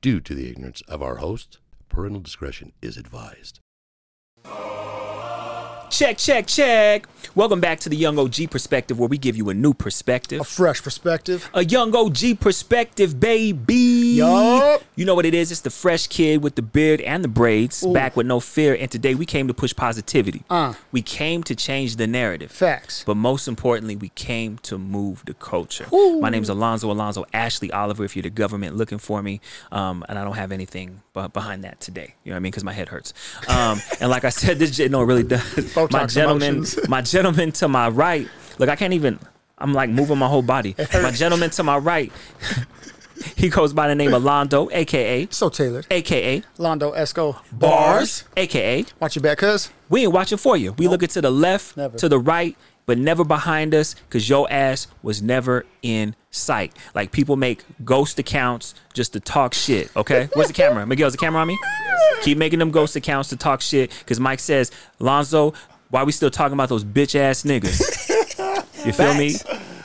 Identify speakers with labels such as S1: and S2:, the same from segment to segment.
S1: due to the ignorance of our host. Parental discretion is advised.
S2: Check, check, check. Welcome back to the Young OG Perspective, where we give you a new perspective.
S3: A fresh perspective.
S2: A young OG perspective, baby.
S3: Yup.
S2: You know what it is? It's the fresh kid with the beard and the braids,
S3: Ooh.
S2: back with no fear. And today we came to push positivity.
S3: Uh.
S2: We came to change the narrative.
S3: Facts.
S2: But most importantly, we came to move the culture.
S3: Ooh.
S2: My name's Alonzo Alonzo Ashley Oliver. If you're the government looking for me, um, and I don't have anything behind that today. You know what I mean? Because my head hurts. Um, and like I said, this no it really does. my gentleman, my gentleman to my right. Look, I can't even. I'm like moving my whole body. My gentleman to my right. he goes by the name of Londo, aka,
S3: So tailored.
S2: aka
S3: Londo Esco
S2: Bars, aka.
S3: Watch your back, cuz.
S2: We ain't watching for you. We looking to the left,
S3: Never.
S2: to the right, but never behind us because your ass was never in sight. Like people make ghost accounts just to talk shit. Okay, where's the camera? Miguel's the camera on me. Keep making them ghost accounts to talk shit because Mike says, Lonzo, why we still talking about those bitch ass niggas? You feel me?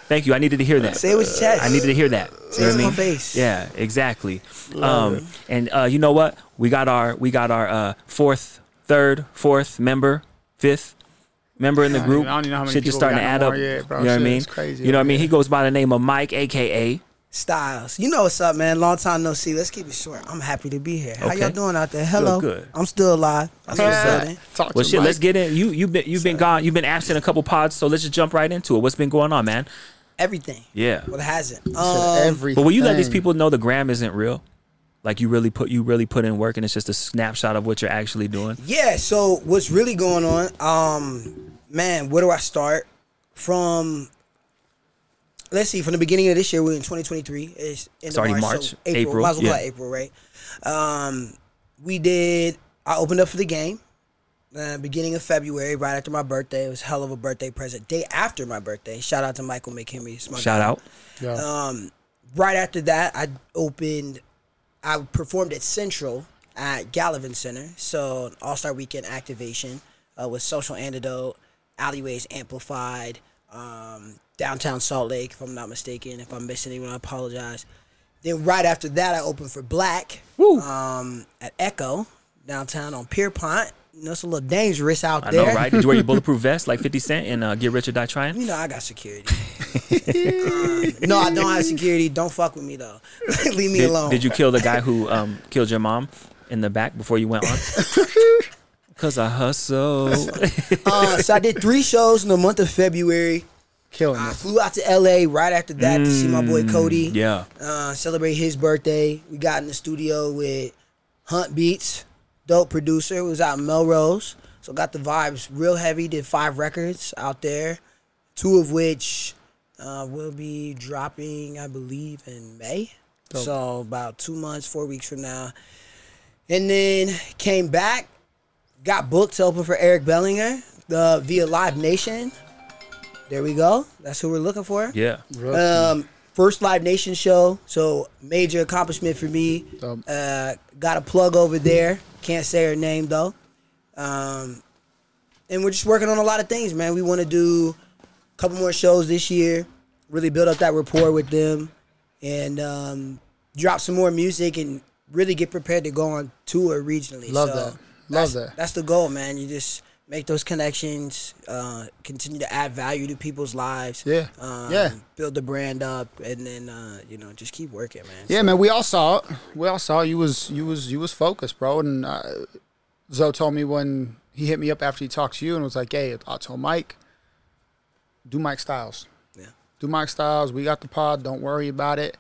S2: Thank you. I needed to hear that.
S4: Say it with chest.
S2: I needed to hear that.
S4: Say
S2: you know
S4: it
S2: what I
S4: to my
S2: mean?
S4: face.
S2: Yeah, exactly. Um, and uh, you know what? We got our we got our uh, fourth, third, fourth member, fifth member in the group.
S3: I don't even know how many
S2: Shit just starting to add
S3: no
S2: up.
S3: yet, bro.
S2: You know what I mean?
S3: crazy
S2: you know what I mean? He goes by the name of Mike, aka.
S4: Styles. You know what's up, man. Long time no see. Let's keep it short. I'm happy to be here. How
S2: Okay.
S4: y'all doing out there? Hello.
S2: good.
S4: I'm still alive. I'm still building.
S3: Talk
S2: Well, shit.
S3: Mike.
S2: Let's get in. You you've been you've been gone. You've been absent a couple pods, so let's just jump right into it. What's been going on, man?
S4: Everything.
S2: Yeah.
S4: What hasn't?
S3: Said
S4: Um,
S3: everything.
S2: But will you let these people know the gram isn't real? Like you really put you really put in work, and it's just a snapshot of what you're actually doing.
S4: Yeah. So what's really going on? Um, man, where do I start? From let's see, from the beginning of this year, we're in 2023. It's, in
S2: It's already
S4: March,
S2: March,
S4: so April.
S2: April,
S4: Might as well call
S2: yeah.
S4: it April, right? Um, we did. I opened up for the game. Uh, beginning of February, right after my birthday, it was hell of a birthday present. Day after my birthday, shout out to Michael McHenry. it's
S2: Shout
S4: guy.
S2: out.
S3: Yeah.
S4: Um, right after that, I opened. I performed at Central at Gallivan Center. So All Star Weekend activation uh, with Social Antidote, Alleyways Amplified, um, downtown Salt Lake. If I'm not mistaken, if I'm missing anyone, I apologize. Then right after that, I opened for Black um, at Echo downtown on Pierpont. You know, it's a little dangerous out
S2: I
S4: there.
S2: know, right? Did you wear your bulletproof vest like 50 Cent and uh, Get Rich or Die Trying?
S4: You know, I got security. Um, no, I don't have security. Don't fuck with me though. Leave me
S2: Did,
S4: alone.
S2: did you kill the guy who um, killed your mom in the back before you went on? Cause I hustle.
S4: Uh, so I did three shows in the month of February.
S3: Killing
S4: I
S3: it.
S4: flew out to LA right after that to see my boy Cody.
S2: Mm, yeah.
S4: Uh, celebrate his birthday. We got in the studio with Hunt Beats, dope producer. It was out in Melrose. So got the vibes real heavy. Did five records out there, two of which uh, will be dropping, I believe, in May. So about two months, four weeks from now. And then came back, got booked to open for Eric Bellinger uh, via Live Nation. There we go. That's who we're looking for.
S2: Yeah.
S4: Um, first Live Nation show, so major accomplishment for me. Uh, got a plug over there. Can't say her name though. Um, and we're just working on a lot of things, man. We want to do a couple more shows this year. Really build up that rapport with them, and um, drop some more music and really get prepared to go on tour regionally.
S3: Love
S4: So
S3: that. Love
S4: that's-
S3: that.
S4: That's the goal, man. You just make those connections, uh, continue to add value to people's lives.
S3: Yeah.
S4: Um,
S3: Yeah.
S4: Build the brand up, and then uh, you know just keep working, man.
S3: Yeah, man. We all saw it. We all saw you was you was you was focused, bro. And uh, Zoe told me when he hit me up after he talked to you and was like, "Hey, I told Mike, do Mike Styles.
S4: Yeah.
S3: Do Mike Styles. We got the pod. Don't worry about it.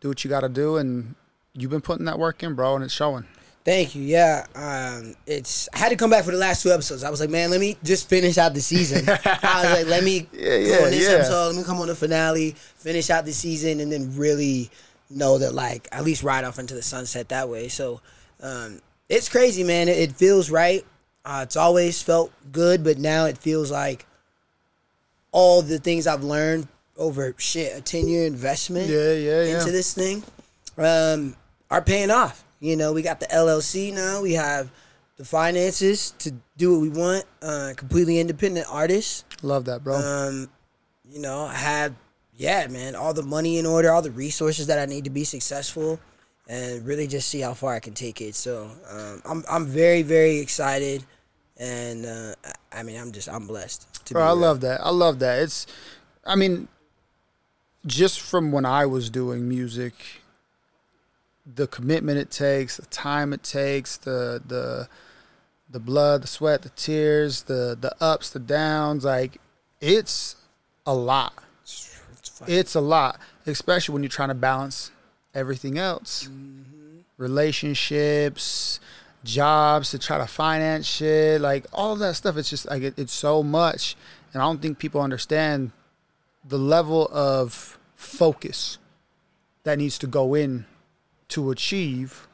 S3: Do what you got to do." And you've been putting that work in, bro, and it's showing.
S4: Thank you. Yeah, um, it's. I had to come back for the last two episodes. I was like, man, let me just finish out the season. I was like, let me
S3: Yeah, yeah,
S4: on this
S3: yeah.
S4: episode. Let me come on the finale, finish out the season, and then really know that like at least ride off into the sunset that way. So um, it's crazy, man. It, it feels right. Uh, it's always felt good, but now it feels like all the things I've learned over shit a ten year investment
S3: Yeah, yeah, yeah.
S4: into this thing um, are paying off. You know, we got the LLC now. We have the finances to do what we want. Uh, completely independent artists.
S3: Love that, bro.
S4: Um, you know, I had yeah, man, all the money in order, all the resources that I need to be successful, and really just see how far I can take it. So um, I'm I'm very very excited, and uh, I mean I'm just I'm blessed. To
S3: Bro, I
S4: real.
S3: love that. I love that. It's, I mean, just from when I was doing music, the commitment it takes, the time it takes, the the the blood, the sweat, the tears, the the ups, the downs, like it's a lot.
S4: It's.
S3: It's a lot, especially when you're trying to balance everything else. Relationships, jobs to try to finance shit, like all that stuff. It's just like it, it's so much, and I don't think people understand the level of focus that needs to go in to achieve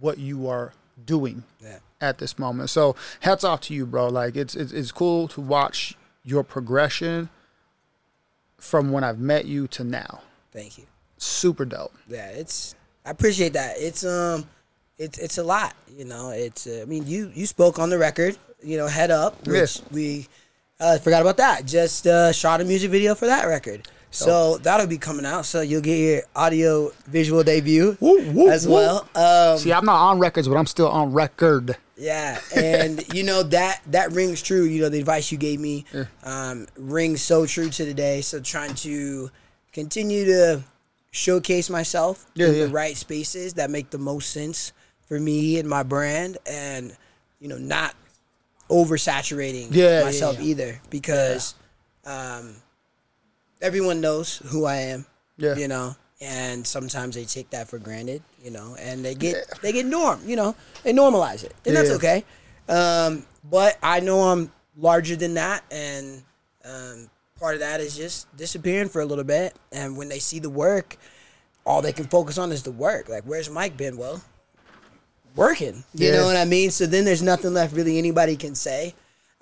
S3: what you are doing
S4: Yeah.
S3: at this moment. So hats off to you, bro. Like it's it's, it's cool to watch your progression from when I've met you to now.
S4: Thank you.
S3: Super dope.
S4: Yeah, it's I appreciate that. It's um, it's it's a lot. You know, it's uh, I mean you you spoke on the record. You know, head up, which
S3: Yes.
S4: we uh, forgot about that. Just uh, shot a music video for that record. So that'll be coming out. So you'll get your audio visual debut
S3: Woo, woo,
S4: as
S3: woo.
S4: well. Um,
S3: See, I'm not on records, but I'm still on record.
S4: Yeah, and you know that that rings true. You know the advice you gave me um, rings so true to today. So trying to continue to showcase myself
S3: Yeah,
S4: in
S3: yeah.
S4: the right spaces that make the most sense for me and my brand, and you know not oversaturating
S3: Yeah, yeah,
S4: myself
S3: yeah.
S4: either because um, everyone knows who I am.
S3: Yeah.
S4: you know. And sometimes they take that for granted, you know, and they get they get norm, you know, they normalize it, and that's okay. Um, but I know I'm larger than that, and um, part of that is just disappearing for a little bit. And when they see the work, all they can focus on is the work. Like, where's Mike been? Well, working. You
S3: Yeah.
S4: know what I mean? So then there's nothing left really anybody can say.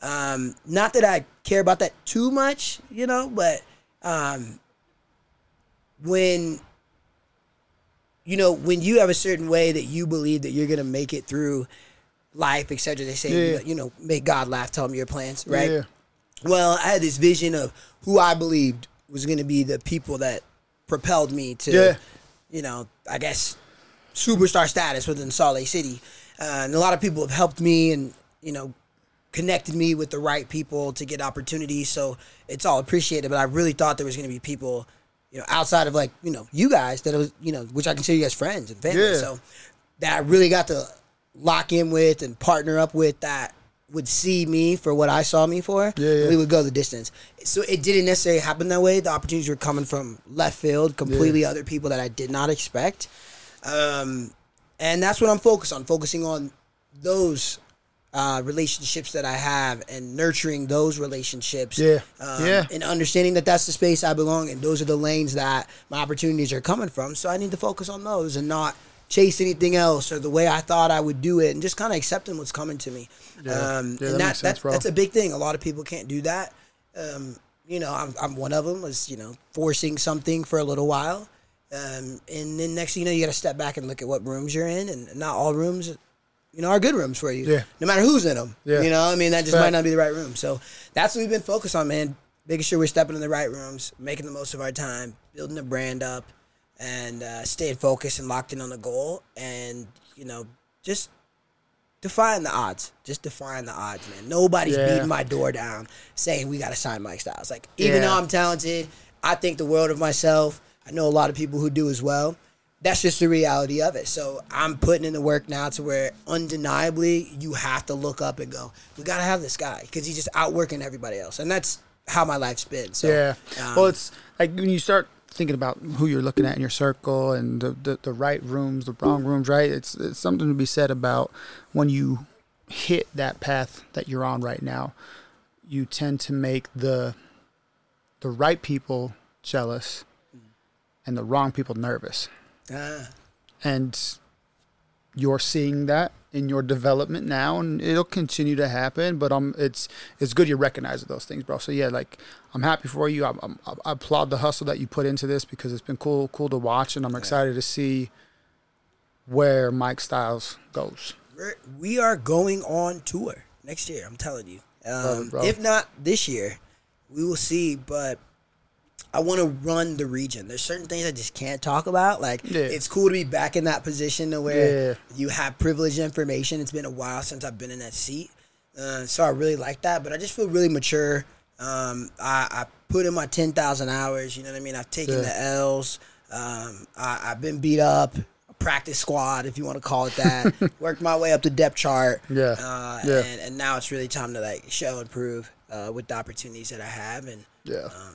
S4: Um, not that I care about that too much, you know, but um, when you know when you have a certain way that you believe that you're gonna make it through life, etc. They say, you,
S3: Yeah.
S4: know, you know, make God laugh, tell him your plans, right?
S3: Yeah.
S4: Well, I had this vision of who I believed was going to be the people that propelled me to,
S3: Yeah.
S4: you know, I guess superstar status within Salt Lake City. Uh, and a lot of people have helped me and, you know, connected me with the right people to get opportunities. So it's all appreciated. But I really thought there was going to be people, you know, outside of like, you know, you guys that was, you know, which I consider you guys friends and family.
S3: Yeah.
S4: So that I really got to lock in with and partner up with that would see me for what I saw me for.
S3: Yeah, yeah.
S4: We would go the distance. So it didn't necessarily happen that way. The opportunities were coming from left field, completely other people that I did not expect. Um, and that's what I'm focused on, focusing on those uh, relationships that I have and nurturing those relationships.
S3: Yeah.
S4: Um,
S3: Yeah.
S4: And understanding that that's the space I belong in. Those are the lanes that my opportunities are coming from. So I need to focus on those and not chase anything else or the way I thought I would do it and just kind of accepting what's coming to me.
S3: Yeah.
S4: Um,
S3: Yeah,
S4: and
S3: that
S4: that,
S3: makes sense,
S4: that-
S3: bro.
S4: that's a big thing. A lot of people can't do that. Um, you know, I'm, I'm one of them was, you know, forcing something for a little while. Um, and then next thing you know, you got to step back and look at what rooms you're in, and not all rooms, you know, are good rooms for you.
S3: Yeah.
S4: No matter who's in them.
S3: Yeah.
S4: You know, I mean, that just
S3: Fact.
S4: might not be the right room. So that's what we've been focused on, man. Making sure we're stepping in the right rooms, making the most of our time, building the brand up, and uh, staying focused and locked in on the goal, and you know, just defying the odds. Just defying the odds, man. Nobody's
S3: Yeah.
S4: beating my door down saying we got to sign Mike Styles. Like, even
S3: Yeah.
S4: though I'm talented, I think the world of myself. I know a lot of people who do as well. That's just the reality of it. So I'm putting in the work now to where undeniably you have to look up and go, we got to have this guy because he's just outworking everybody else. And that's how my life's been. So,
S3: yeah.
S4: um,
S3: well, it's like when you start thinking about who you're looking at in your circle and the, the, the right rooms, the wrong rooms, right? It's, it's something to be said about when you hit that path that you're on right now. You tend to make the the right people jealous and the wrong people nervous.
S4: Ah,
S3: and you're seeing that in your development now and it'll continue to happen but um it's it's good you recognize those things bro so yeah like i'm happy for you I'm, I'm, i applaud the hustle that you put into this because it's been cool cool to watch and i'm excited to see where mike styles goes
S4: we're, we are going on tour next year. I'm telling you. Um,
S3: it,
S4: if not this year, we will see. But I want to run the region. There's certain things I just can't talk about. Like
S3: Yeah.
S4: it's cool to be back in that position to where
S3: Yeah.
S4: you have privileged information. It's been a while since I've been in that seat, uh, so I really like that. But I just feel really mature. Um, I, I put in my ten thousand hours. You know what I mean? I've taken
S3: Yeah.
S4: the L's. Um, I, I've been beat up. Practice squad, if you want to call it that. Worked my way up the depth chart.
S3: Yeah.
S4: Uh,
S3: Yeah.
S4: And, and now it's really time to like show and prove uh, with the opportunities that I have, and
S3: Yeah.
S4: um,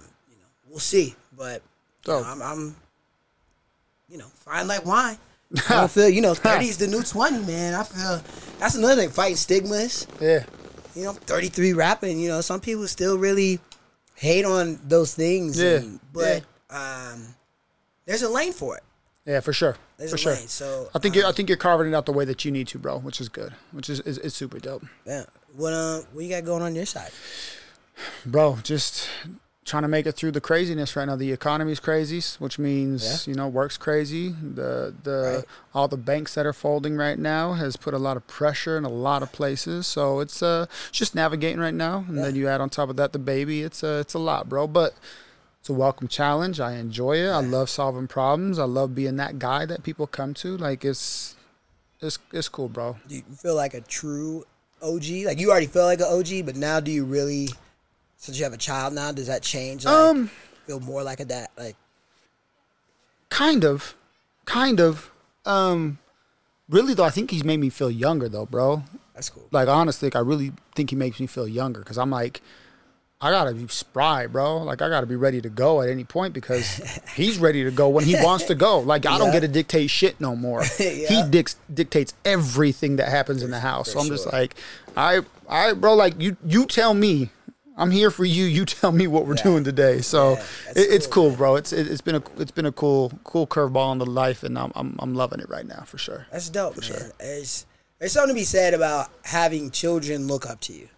S4: we'll see. But you know, I'm, I'm, you know, fine like wine. I feel, you know, 30 is the new 20, man. I feel that's another thing, fighting stigmas.
S3: Yeah.
S4: You know, 33 rapping, you know, some people still really hate on those things.
S3: Yeah,
S4: and- but um, there's a lane for it.
S3: Yeah, for sure.
S4: There's
S3: for
S4: a
S3: sure.
S4: lane. So
S3: I think
S4: um,
S3: you're, I think you're carving it out the way that you need to, bro, which is good. Which is is, is super dope.
S4: yeah. What uh, what you got going on your side?
S3: Bro, just trying to make it through the craziness right now. The economy's crazy, which means you know work's crazy. The the
S4: Right.
S3: all the banks that are folding right now has put a lot of pressure in a lot of places. So it's uh it's just navigating right now, and then you add on top of that the baby. It's a it's a lot, bro. But it's a welcome challenge. I enjoy it. I love solving problems. I love being that guy that people come to. Like it's it's it's cool, bro.
S4: Do you feel like a true OG? Like you already felt like an OG, but now do you really? Since you have a child now, does that change? Like,
S3: Um,
S4: feel more like a dad. Like
S3: Kind of, kind of. Um, really though, I think he's made me feel younger though, bro.
S4: that's cool.
S3: Like honestly, like, I really think he makes me feel younger because I'm like, I gotta be spry, bro. Like I gotta be ready to go at any point because he's ready to go when he wants to go. Like I don't get to dictate shit no more. He dic- dictates everything that happens in the house. So I'm just like, I, I, bro, like you, you tell me. I'm here for you. You tell me what we're
S4: Yeah.
S3: doing today. So
S4: Yeah,
S3: it, it's
S4: cool,
S3: cool, bro. It's it, it's been a it's been a cool cool curveball in the life, and I'm, I'm I'm loving it right now for sure.
S4: That's dope, man. There's there's something to be said about having children look up to you.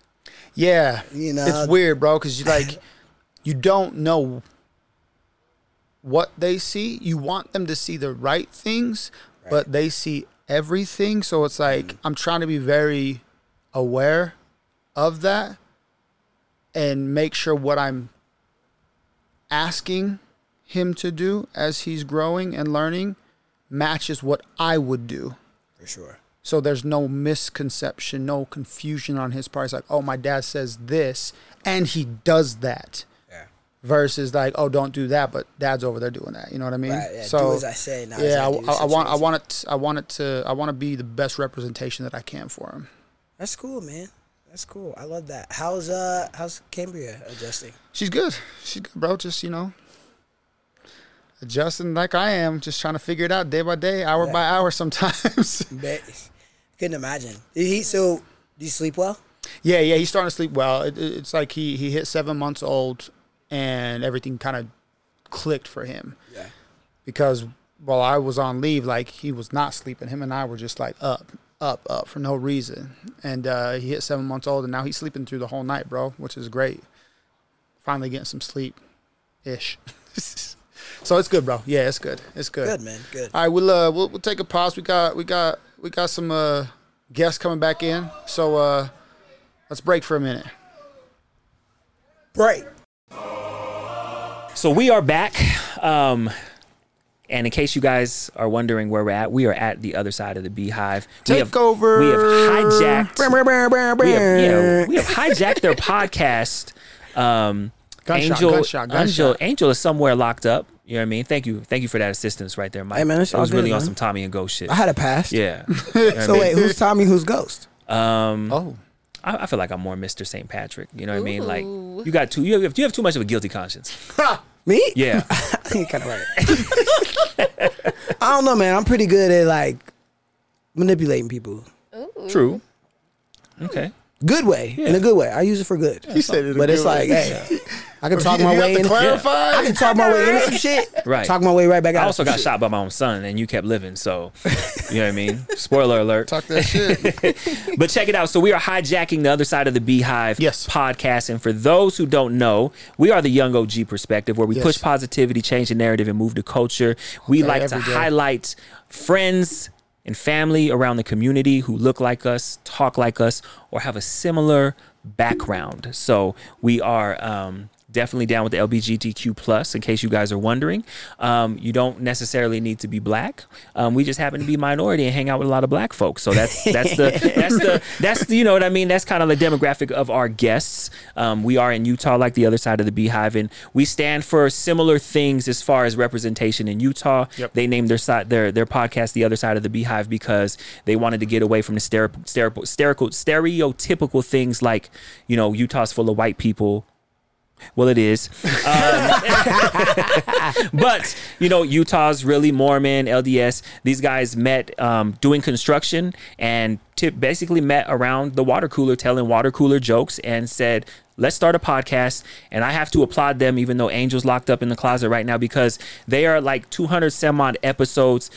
S3: Yeah,
S4: You know-
S3: it's weird, bro, because you like you don't know what they see. You want them to see the right things, but they see everything. So it's like
S4: Mm.
S3: I'm trying to be very aware of that and make sure what I'm asking him to do as he's growing and learning matches what I would do.
S4: For sure.
S3: So there's no misconception, no confusion on his part. It's like, oh, my dad says this, and he does that.
S4: Yeah.
S3: Versus like, oh, don't do that, but dad's over there doing that. You know what I mean?
S4: Right, yeah,
S3: so
S4: do as I say, not as
S3: yeah,
S4: I
S3: I,
S4: do
S3: I, I want, I want it, I want it to, I want to be the best representation that I can for him.
S4: That's cool, man. That's cool. I love that. How's uh how's Cambria adjusting?
S3: She's good. She's good, bro. Just you know, adjusting like I am, just trying to figure it out day by day, hour
S4: Yeah.
S3: by hour. Sometimes.
S4: Couldn't imagine. Did he so do you sleep well?
S3: Yeah, yeah, he's starting to sleep well. It, it- it's like he he hit seven months old, and everything kind of clicked for him
S4: Yeah.
S3: because while I was on leave, like he was not sleeping. Him and I were just like up, up, up for no reason. And uh, he hit seven months old, and now he's sleeping through the whole night, bro, which is great. Finally getting some sleep, ish. so it's good, bro. Yeah, it's good. It's good.
S4: Good man. Good.
S3: All right, we'll uh, we'll, we'll take a pause. We got we got we got some uh, guests coming back in, so uh, let's break for a minute.
S4: Break.
S2: So we are back. Um, and in case you guys are wondering where we're at, we are at the other side of the beehive. we have,
S3: Takeover.
S2: We have hijacked. we, have, yeah, we have hijacked their podcast. Um,
S3: Gunshot,
S2: Angel,
S3: gunshot, gunshot.
S2: Angel, Angel is somewhere locked up. You know what I mean? Thank you, thank you for that assistance right there, Mike.
S4: Hey, man, it's
S2: it
S4: all
S2: was really
S4: good,
S2: on some Tommy and Ghost shit.
S4: I had a pass.
S2: yeah. You know what I
S4: So
S2: mean?
S4: wait, who's Tommy? Who's Ghost?
S2: Um,
S3: Oh,
S2: I, I feel like I'm more Mr. St. Patrick. You know what I mean? Like you got too, you have, you have too much of a guilty conscience.
S4: Me?
S2: Yeah.
S4: you kind of right. I don't know, man. I'm pretty good at like manipulating people.
S2: True. Okay.
S4: Good way, in a good way. I use it for good.
S3: he said it. a
S4: But it's
S3: good
S4: like, hey, I can talk my
S3: you
S4: way in.
S3: to clarify.
S4: I can talk my way into some shit.
S2: Right.
S4: Talk my way right back out.
S2: I also got
S4: shit.
S2: shot by my own son, and you kept living. So, you know what I mean? Spoiler alert.
S3: Talk that shit.
S2: But check it out. So we are hijacking the other side of the Beehive
S3: Yes.
S2: podcast. And for those who don't know, we are the Young OG perspective, where we
S3: Yes.
S2: push positivity, change the narrative, and move the culture. We
S3: Okay,
S2: like to
S3: every day.
S2: highlight friends and family around the community who look like us, talk like us, or have a similar background. So we are um, definitely down with the LBGTQ plus. In case you guys are wondering, um, you don't necessarily need to be black. Um, we just happen to be minority and hang out with a lot of black folks. So that's that's the that's the that's the, you know what I mean. That's kind of the demographic of our guests. Um, we are in Utah, like the other side of the Beehive, and we stand for similar things as far as representation in Utah.
S3: Yep.
S2: They named their side their their podcast "The Other Side of the Beehive" because they wanted to get away from the stere- stere- stereotypical things like you know Utah's full of white people. Well, it is. Um, but, you know, Utah's really Mormon, LDS. These guys met um, doing construction and tip, basically met around the water cooler telling water cooler jokes and said, let's start a podcast. And I have to applaud them, even though Angel's locked up in the closet right now, because they are like 200 some odd episodes.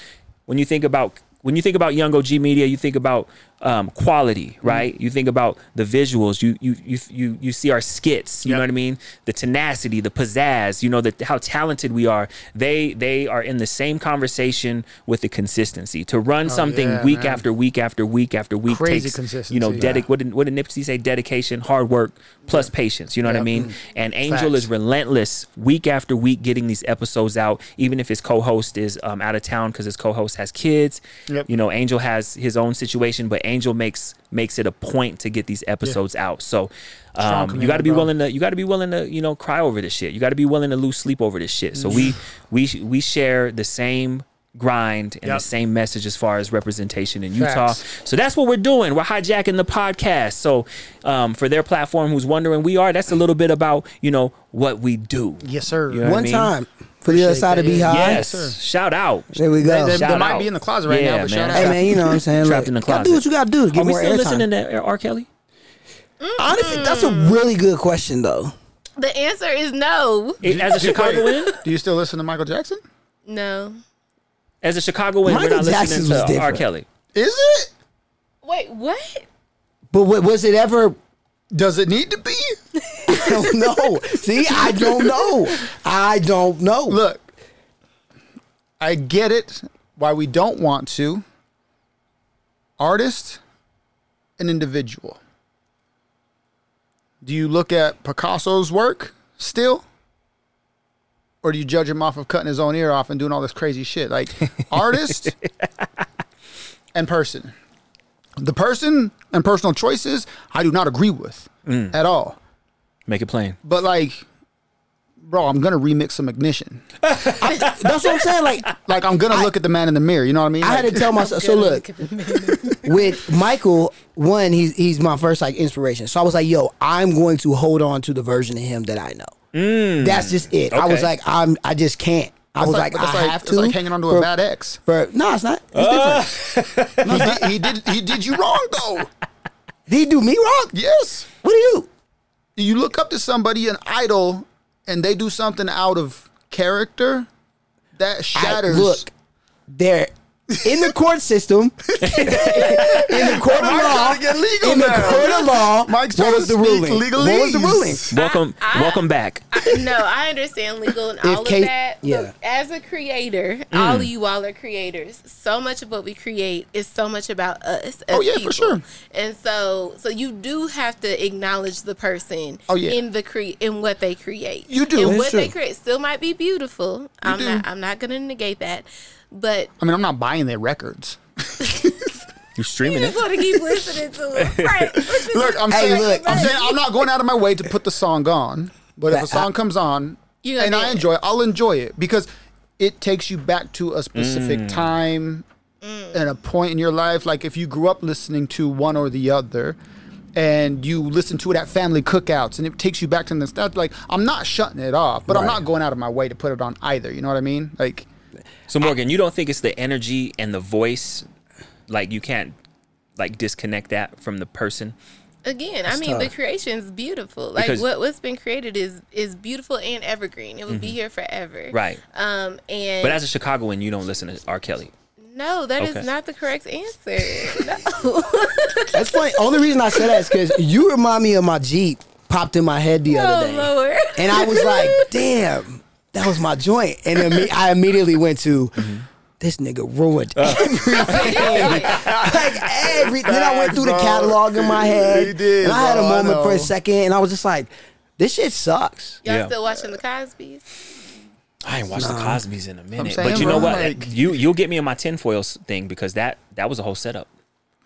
S2: When you think about when you think about Young OG Media, you think about um, quality, right? You think about the visuals. You you you you you see our skits. You
S3: Yep.
S2: know what I mean? The tenacity, the pizzazz. You know that how talented we are. They they are in the same conversation with the consistency to run something
S3: yeah,
S2: week
S3: man.
S2: after week after week after week.
S3: Crazy
S2: takes, You know,
S3: consistency.
S2: dedic- what did what did Nipsey say? Dedication, hard work, plus patience. You know what I
S3: Yep.
S2: mean? And Angel
S3: Facts.
S2: is relentless week after week getting these episodes out, even if his co-host is um, out of town because his co-host has kids.
S3: Yep.
S2: You know, Angel has his own situation, but Angel makes makes it a point to get these episodes out. So um, you got to be
S3: bro.
S2: willing to you got to be willing to you know cry over this shit. You got to be willing to lose sleep over this shit. So we we we share the same grind and
S3: Yep.
S2: the same message as far as representation in Utah.
S3: Facts.
S2: So that's what we're doing. We're hijacking the podcast. So um, for their platform, who's wondering, we are. That's a little bit about you know what we do.
S3: Yes, sir.
S2: You know what I
S4: One
S2: mean?
S4: time for the other side of
S3: that, yeah.
S4: Beehive.
S2: Yes,
S3: sir.
S2: shout out.
S4: There we go.
S3: they, they
S2: Shout
S3: might
S2: out.
S3: be in the closet right
S2: Yeah,
S3: now, but
S2: man.
S3: shout
S4: Hey man, you know what I'm saying?
S2: Trapped
S4: Look,
S2: in the
S4: you gotta
S2: closet.
S4: do what you gotta do to get
S2: Are we
S4: more
S2: still
S4: airtime.
S2: listening to R. Kelly?
S4: Honestly, that's a really good question though.
S5: The answer is no.
S2: As a Chicagoan,
S3: Do you still listen to Michael Jackson?
S5: No.
S2: as a Chicagoan, we're
S4: Michael
S2: not
S4: Jackson's
S2: listening
S4: was
S2: to R.
S4: different.
S2: Kelly.
S3: Is it?
S5: Wait, what?
S4: But was it ever?
S3: Does it need to be?
S4: I don't know. See, I don't know. I don't know.
S3: Look, I get it why we don't want to. Artist, an individual. Do you look at Picasso's work still? Or do you judge him off of cutting his own ear off and doing all this crazy shit? Like, artist and person. The person and personal choices, I do not agree with mm. at all.
S2: Make it plain.
S3: But, like, bro, I'm going to remix some ignition.
S4: That's what I'm saying. Like,
S3: Like I'm gonna look at the man in the mirror. You know what I mean?
S4: I had to tell myself. So look, with Michael, one, he's he's my first like inspiration. So I was like, yo, I'm going to hold on to the version of him that I know. Mm. That's just it. I was like, I'm. I just can't. I
S3: it's
S4: was like,
S3: but
S4: I
S3: like,
S4: have
S3: it's
S4: to.
S3: like hanging onto
S4: for-
S3: a bad ex.
S4: For, no, it's not. It's ah. different.
S3: he, did, he did. He did you wrong though.
S4: Did he do me wrong?
S3: Yes.
S4: What do you?
S3: You look up to somebody, an idol, and they do something out of character that
S4: I-
S3: shatters.
S4: look, they're in the court system. in the court of law.
S3: get legal
S4: in the
S3: now.
S4: court of law.
S3: Mike's
S4: what was the ruling?
S3: legalese.
S4: What was the ruling?
S2: Welcome,
S5: I-
S2: welcome back.
S5: no, I understand legal and all
S4: Kate-
S5: of that.
S4: yeah.
S5: Look, as a creator, mm. all of you all are creators. So much of what we create is so much about us. As
S3: Oh, yeah, for sure.
S5: And so, so you do have to acknowledge the person.
S3: Oh, yeah.
S5: in the cre- in what they create.
S3: You do.
S5: And
S3: That's
S5: what they create still might be beautiful. I'm
S3: do.
S5: not. I'm not going to negate that. But
S3: I mean, I'm not buying their records.
S2: You're streaming
S5: you
S2: it?
S5: just want to keep listening to it, right?
S3: Look, I'm
S4: Hey,
S3: saying,
S4: look.
S3: I'm saying, I'm not going out of my way to put the song on. But if a
S4: But I-
S3: song comes on
S5: You gonna
S3: and
S5: do
S3: I
S5: it.
S3: enjoy it, I'll enjoy it because it takes you back to a specific
S2: Mm.
S3: time and a point in your life. Like if you grew up listening to one or the other, and you listen to it at family cookouts, and it takes you back to the stuff. Like I'm not shutting it off, but I'm not going out of my way to put it on either. You know what I mean? Like
S2: So Morgan, you don't think it's the energy and the voice, like you can't like disconnect that from the person?
S5: Again, I mean, the
S4: tough.
S5: creation's beautiful. Like
S2: Because-
S5: what what's been created is is beautiful and evergreen. It will be here forever.
S2: Right.
S5: Um. And
S2: But as a Chicagoan, you don't listen to R. Kelly.
S5: no, that is
S2: Okay.
S5: not the correct answer. No.
S4: That's funny. Only reason I said that is because you remind me of my Jeep popped in my head the other
S5: oh
S4: day.
S5: Lord.
S4: And I was like, damn, that was my joint. And then me, I immediately went to, this nigga ruined everything. like everything. Then I went through the catalog in my head.
S3: He did,
S4: and I had a moment for a second and I was just like, this shit sucks.
S5: Y'all
S2: Yeah.
S5: still watching the Cosby's?
S2: I ain't watched the Cosby's in a minute,
S3: saying,
S2: but you know what?
S3: like-
S2: you you'll get me in my tinfoil thing because that that was a whole setup.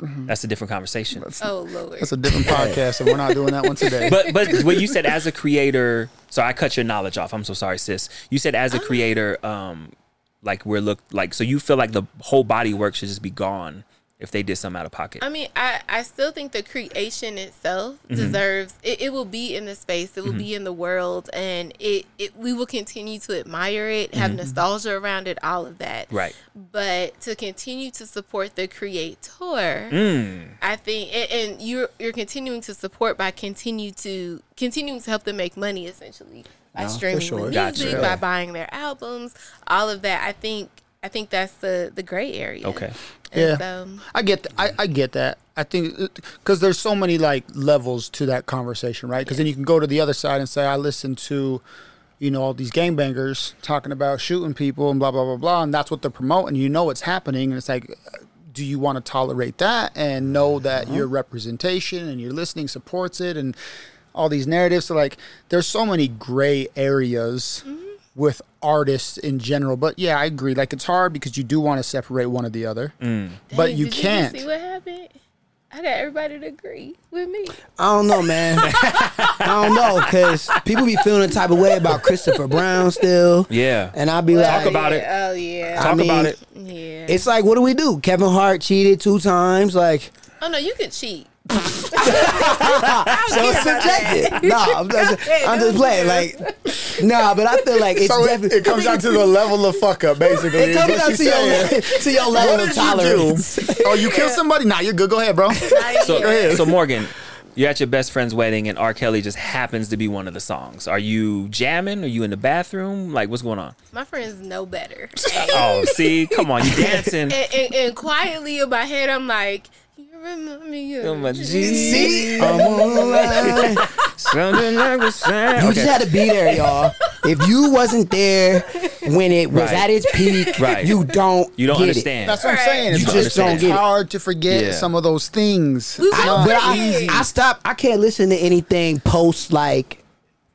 S3: Mm-hmm.
S2: That's a different conversation.
S5: Oh Lord.
S3: That's a different podcast, and we're not doing that one today.
S2: but but what you said as a creator, so I cut your knowledge off. I'm so sorry, sis. You said as a creator, um, like we're looked like so you feel like the whole body work should just be gone if they did something out of pocket.
S5: I mean, I, I still think the creation itself
S2: Mm-hmm.
S5: deserves it, it will be in the space, it will be in the world, and it, it we will continue to admire it, have nostalgia around it, all of that.
S2: Mm-hmm. Right.
S5: But to continue to support the creator,
S2: Mm.
S5: I think and, and you're you're continuing to support by continue to continuing to help them make money essentially by
S4: No,
S5: streaming
S4: sure.
S5: the
S2: Gotcha.
S5: by buying their albums, all of that. I think I think that's the the gray area.
S2: Okay.
S5: And
S3: Yeah.
S5: so-
S3: I get th- I, I get that. I think uh, because there's so many like levels to that conversation, right? Because then you can go to the other side and say, I listen to, you know, all these gangbangers talking about shooting people and blah blah blah blah, and that's what they're promoting. You know what's happening, and it's like, uh, do you want to tolerate that and know that uh-huh. your representation and your listening supports it and all these narratives? So like, there's so many gray areas. Mm-hmm. With artists in general, but yeah, I agree. Like it's hard because you do want to separate one or the other, mm. but
S5: Dang,
S3: you
S5: did
S3: can't.
S5: You see what happened? I got everybody to agree with me.
S4: I don't know, man. I don't know because people be feeling the type of way about Christopher Brown still.
S2: Yeah.
S4: And I'll be
S2: Talk
S4: like, talk
S2: about it.
S5: Oh yeah.
S2: Talk
S4: I mean,
S2: about it.
S5: yeah.
S4: It's like, what do we do? Kevin Hart cheated two times. Like,
S5: oh no, you can cheat.
S4: so it's subjective. no, I'm just, I'm just playing. Like, nah, but I feel like it's
S3: so it,
S4: definitely.
S3: it comes down to the level of fuck up, basically.
S4: It
S3: is
S4: comes down
S3: you
S4: to your, to your level
S3: What
S4: of
S3: did you
S4: tolerance.
S3: Oh, you killed somebody? Nah, you're good. Go ahead, bro.
S2: So, so Morgan, you're at your best friend's wedding, and R. Kelly just happens to be one of the songs. Are you jamming? Are you in the bathroom? Like, what's going on?
S5: My friends know better.
S2: Oh, see, come on, you dancing?
S5: and, and, and quietly in my head, I'm like, you remind me of
S2: my
S5: Jesus."
S2: G.
S4: I'm on the.
S2: Something like the sound.
S4: You
S2: Okay.
S4: just had to be there, y'all. If you wasn't there when it was
S2: Right.
S4: at its peak,
S2: Right.
S4: you don't.
S2: You don't
S4: get it.
S2: understand.
S3: That's what I'm saying. It's
S4: You
S3: just
S4: just don't get it.
S3: hard to forget
S2: Yeah.
S3: some of those things.
S5: We
S3: It's
S4: But I,
S3: easy.
S4: I stopped. I can't listen to anything post like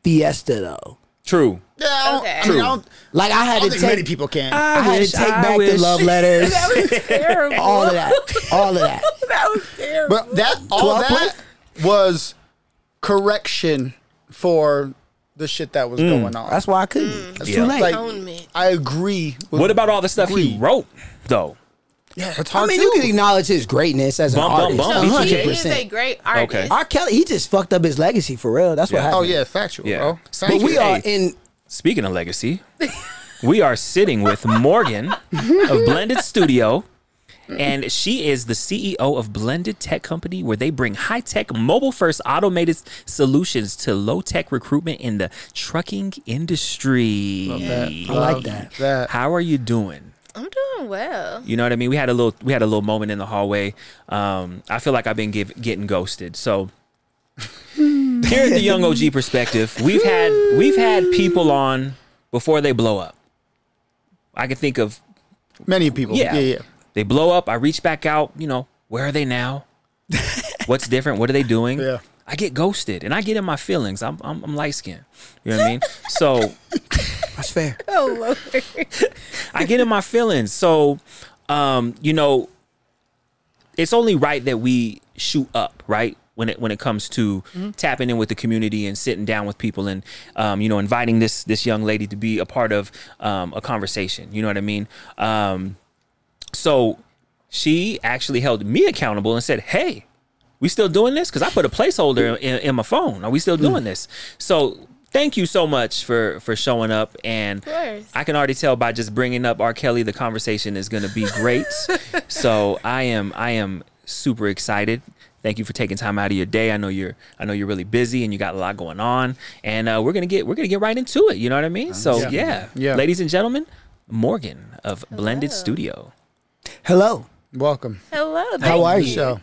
S4: Fiesta though.
S2: True.
S3: Yeah, I don't-
S5: Okay.
S3: I mean, I don't,
S4: Like I
S3: I
S4: had
S3: don't
S4: to
S3: think many
S4: take.
S3: people can.
S4: I, had
S2: wish,
S4: to take
S2: I
S4: back
S2: wish.
S4: the love letters.
S5: That was terrible.
S4: all of that. All of that.
S5: that was terrible.
S3: but that all
S4: 12
S3: that was correction for the shit that was mm. going on.
S4: That's why I couldn't. Mm. It's
S2: Yeah.
S4: too late.
S3: Like-
S5: Atonement.
S3: I agree. With,
S2: What about all the stuff he
S3: Agreed.
S2: wrote, though?
S3: Yeah, it's hard
S4: I
S3: hard
S4: mean,
S3: too.
S4: you can acknowledge his greatness as an
S2: Bum, bum,
S4: artist.
S2: bum.
S5: no,
S2: Me too.
S5: he
S4: 100%.
S5: is a great artist.
S2: Okay.
S4: R. Kelly, he just fucked up his legacy for real. That's what
S2: Yeah.
S4: Oh, happened.
S3: oh yeah, factual,
S2: Yeah.
S3: bro.
S2: But
S4: But
S3: Thank
S4: we
S3: you.
S4: are
S2: Hey.
S4: in.
S2: Speaking of legacy, we are sitting with Morgan of Blended Studio. And she is the CEO of Blended Tech Company, where they bring high tech, mobile first automated solutions to low tech recruitment in the trucking industry.
S4: I like that.
S3: That
S2: How are you doing?
S5: I'm doing well.
S2: You know what I mean? We had a little we had a little moment in the hallway. Um, I feel like I've been give, getting ghosted. So here at the Young OG perspective, we've had we've had people on before they blow up. I can think of
S3: many people.
S2: yeah,
S3: Yeah, yeah.
S2: They blow up. I reach back out. You know, where are they now? What's different? What are they doing?
S3: Yeah.
S2: I get ghosted, and I get in my feelings. I'm I'm, I'm light skinned. You know what I mean? So
S4: That's fair.
S5: Oh Lord.
S2: I get in my feelings. So, um, you know, it's only right that we shoot up, right? When it when it comes to tapping in with the community and sitting down with people and um, you know inviting this this young lady to be a part of um, a conversation. You know what I mean? Um, so she actually held me accountable and said, "Hey, we still doing this? Because I put a placeholder in, in my phone. Are we still doing this?" So thank you so much for for showing up and. I can already tell by just bringing up R. Kelly, the conversation is going to be great. so I am I am super excited. Thank you for taking time out of your day. I know you're I know you're really busy and you got a lot going on, and uh, we're gonna get we're gonna get right into it. You know what I mean? So
S3: Yeah.
S2: yeah,
S3: Yeah.
S2: ladies and gentlemen, Morgan of Blended Studio.
S4: Hello.
S3: Welcome.
S5: Hello.
S4: How are
S5: you.
S4: you?
S3: So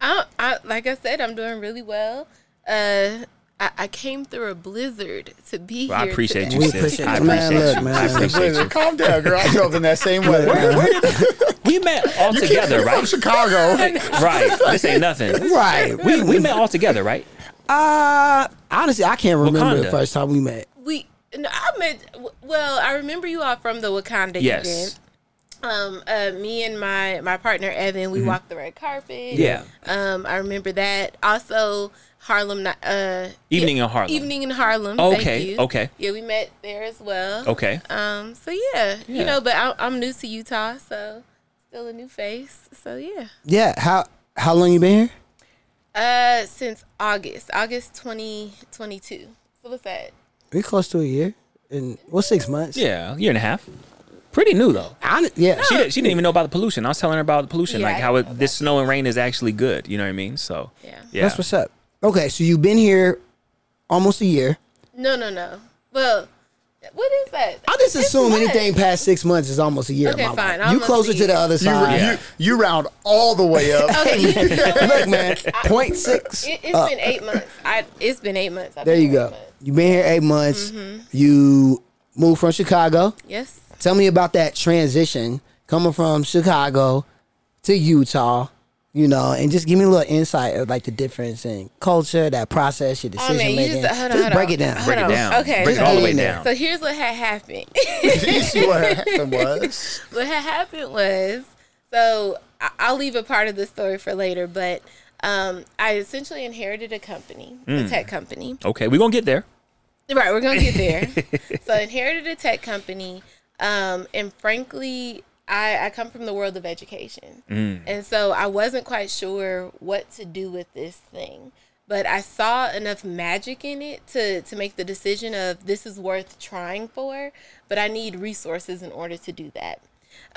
S5: I, I, like I said, I'm doing really well. Uh, I, I came through a blizzard to be
S2: Well,
S5: here.
S2: I appreciate
S5: today.
S2: you,
S4: We
S2: sis.
S4: appreciate
S2: I
S4: it. Man,
S2: appreciate
S4: look,
S2: you.
S4: man.
S2: I appreciate you.
S3: calm down, girl. I grew up in that same weather. man.
S2: We met all together,
S3: You're from
S2: right?
S3: Chicago.
S2: Right. This ain't nothing.
S4: Right.
S2: We we met all together, right?
S4: Uh, Honestly, I can't remember the first time we met.
S5: We, no, I met. Well, I remember you all from the Wakanda
S2: Yes.
S5: event. Um, uh, me and my my partner Evan, we walked the red carpet.
S2: Mm-hmm. Yeah.
S5: Um, I remember that. Also, Harlem. Ni- Uh,
S2: Evening
S5: yeah,
S2: in Harlem.
S5: Evening in Harlem.
S2: Okay,
S5: Thank you.
S2: okay.
S5: Yeah, we met there as well.
S2: Okay.
S5: Um. So yeah,
S2: Yeah.
S5: you know, but I, I'm new to Utah, so still a new face. So yeah.
S4: Yeah. How how long you been here?
S5: Uh, since August, August 2022. So what's that?
S4: We close to a year. and what six months?
S2: Yeah, a year and a half. Pretty new though.
S4: Hon- yeah.
S2: She, did, she didn't even know about the pollution. I was telling her about the pollution,
S5: Yeah,
S2: like how it, this snow and rain is actually good. You know what I mean? So
S5: Yeah.
S2: yeah,
S4: That's what's up. Okay, so you've been here almost a year.
S5: No, no, no. Well, what is that?
S4: I just
S5: It's
S4: assume
S5: what?
S4: anything past six months is almost a year.
S5: Okay,
S4: my
S5: fine.
S4: life. You
S5: Almost
S4: closer
S5: a
S4: to the
S5: year.
S4: other side.
S2: Yeah.
S3: you, you round all the way up.
S5: Okay,
S4: Look, man, point six.
S5: it, it's
S4: up.
S5: been eight months. I it's been eight months. I've
S4: There
S5: been
S4: you
S5: here
S4: go.
S5: months.
S4: You've been here eight months.
S5: Mm-hmm.
S4: You moved from Chicago.
S5: Yes.
S4: Tell me about that transition coming from Chicago to Utah. You know, and just give me a little insight of like the difference in culture, that process, your decision
S5: man, you
S4: making.
S5: just hold on,
S4: just
S5: hold
S4: break
S5: on.
S4: it down.
S5: Hold
S2: break it
S5: on.
S2: down.
S5: Okay,
S2: break it all the way down.
S5: So here's what had happened.
S3: you see what happened was?
S5: what had happened was, so I- I'll leave a part of the story for later, but um, I essentially inherited a company,
S2: Mm.
S5: a tech company.
S2: Okay, we're gonna get there.
S5: Right, we're gonna get there. so I inherited a tech company, um, and frankly, I, I come from the world of education, and so I wasn't quite sure what to do with this thing. But I saw enough magic in it to to make the decision of this is worth trying for, but I need resources in order to do that.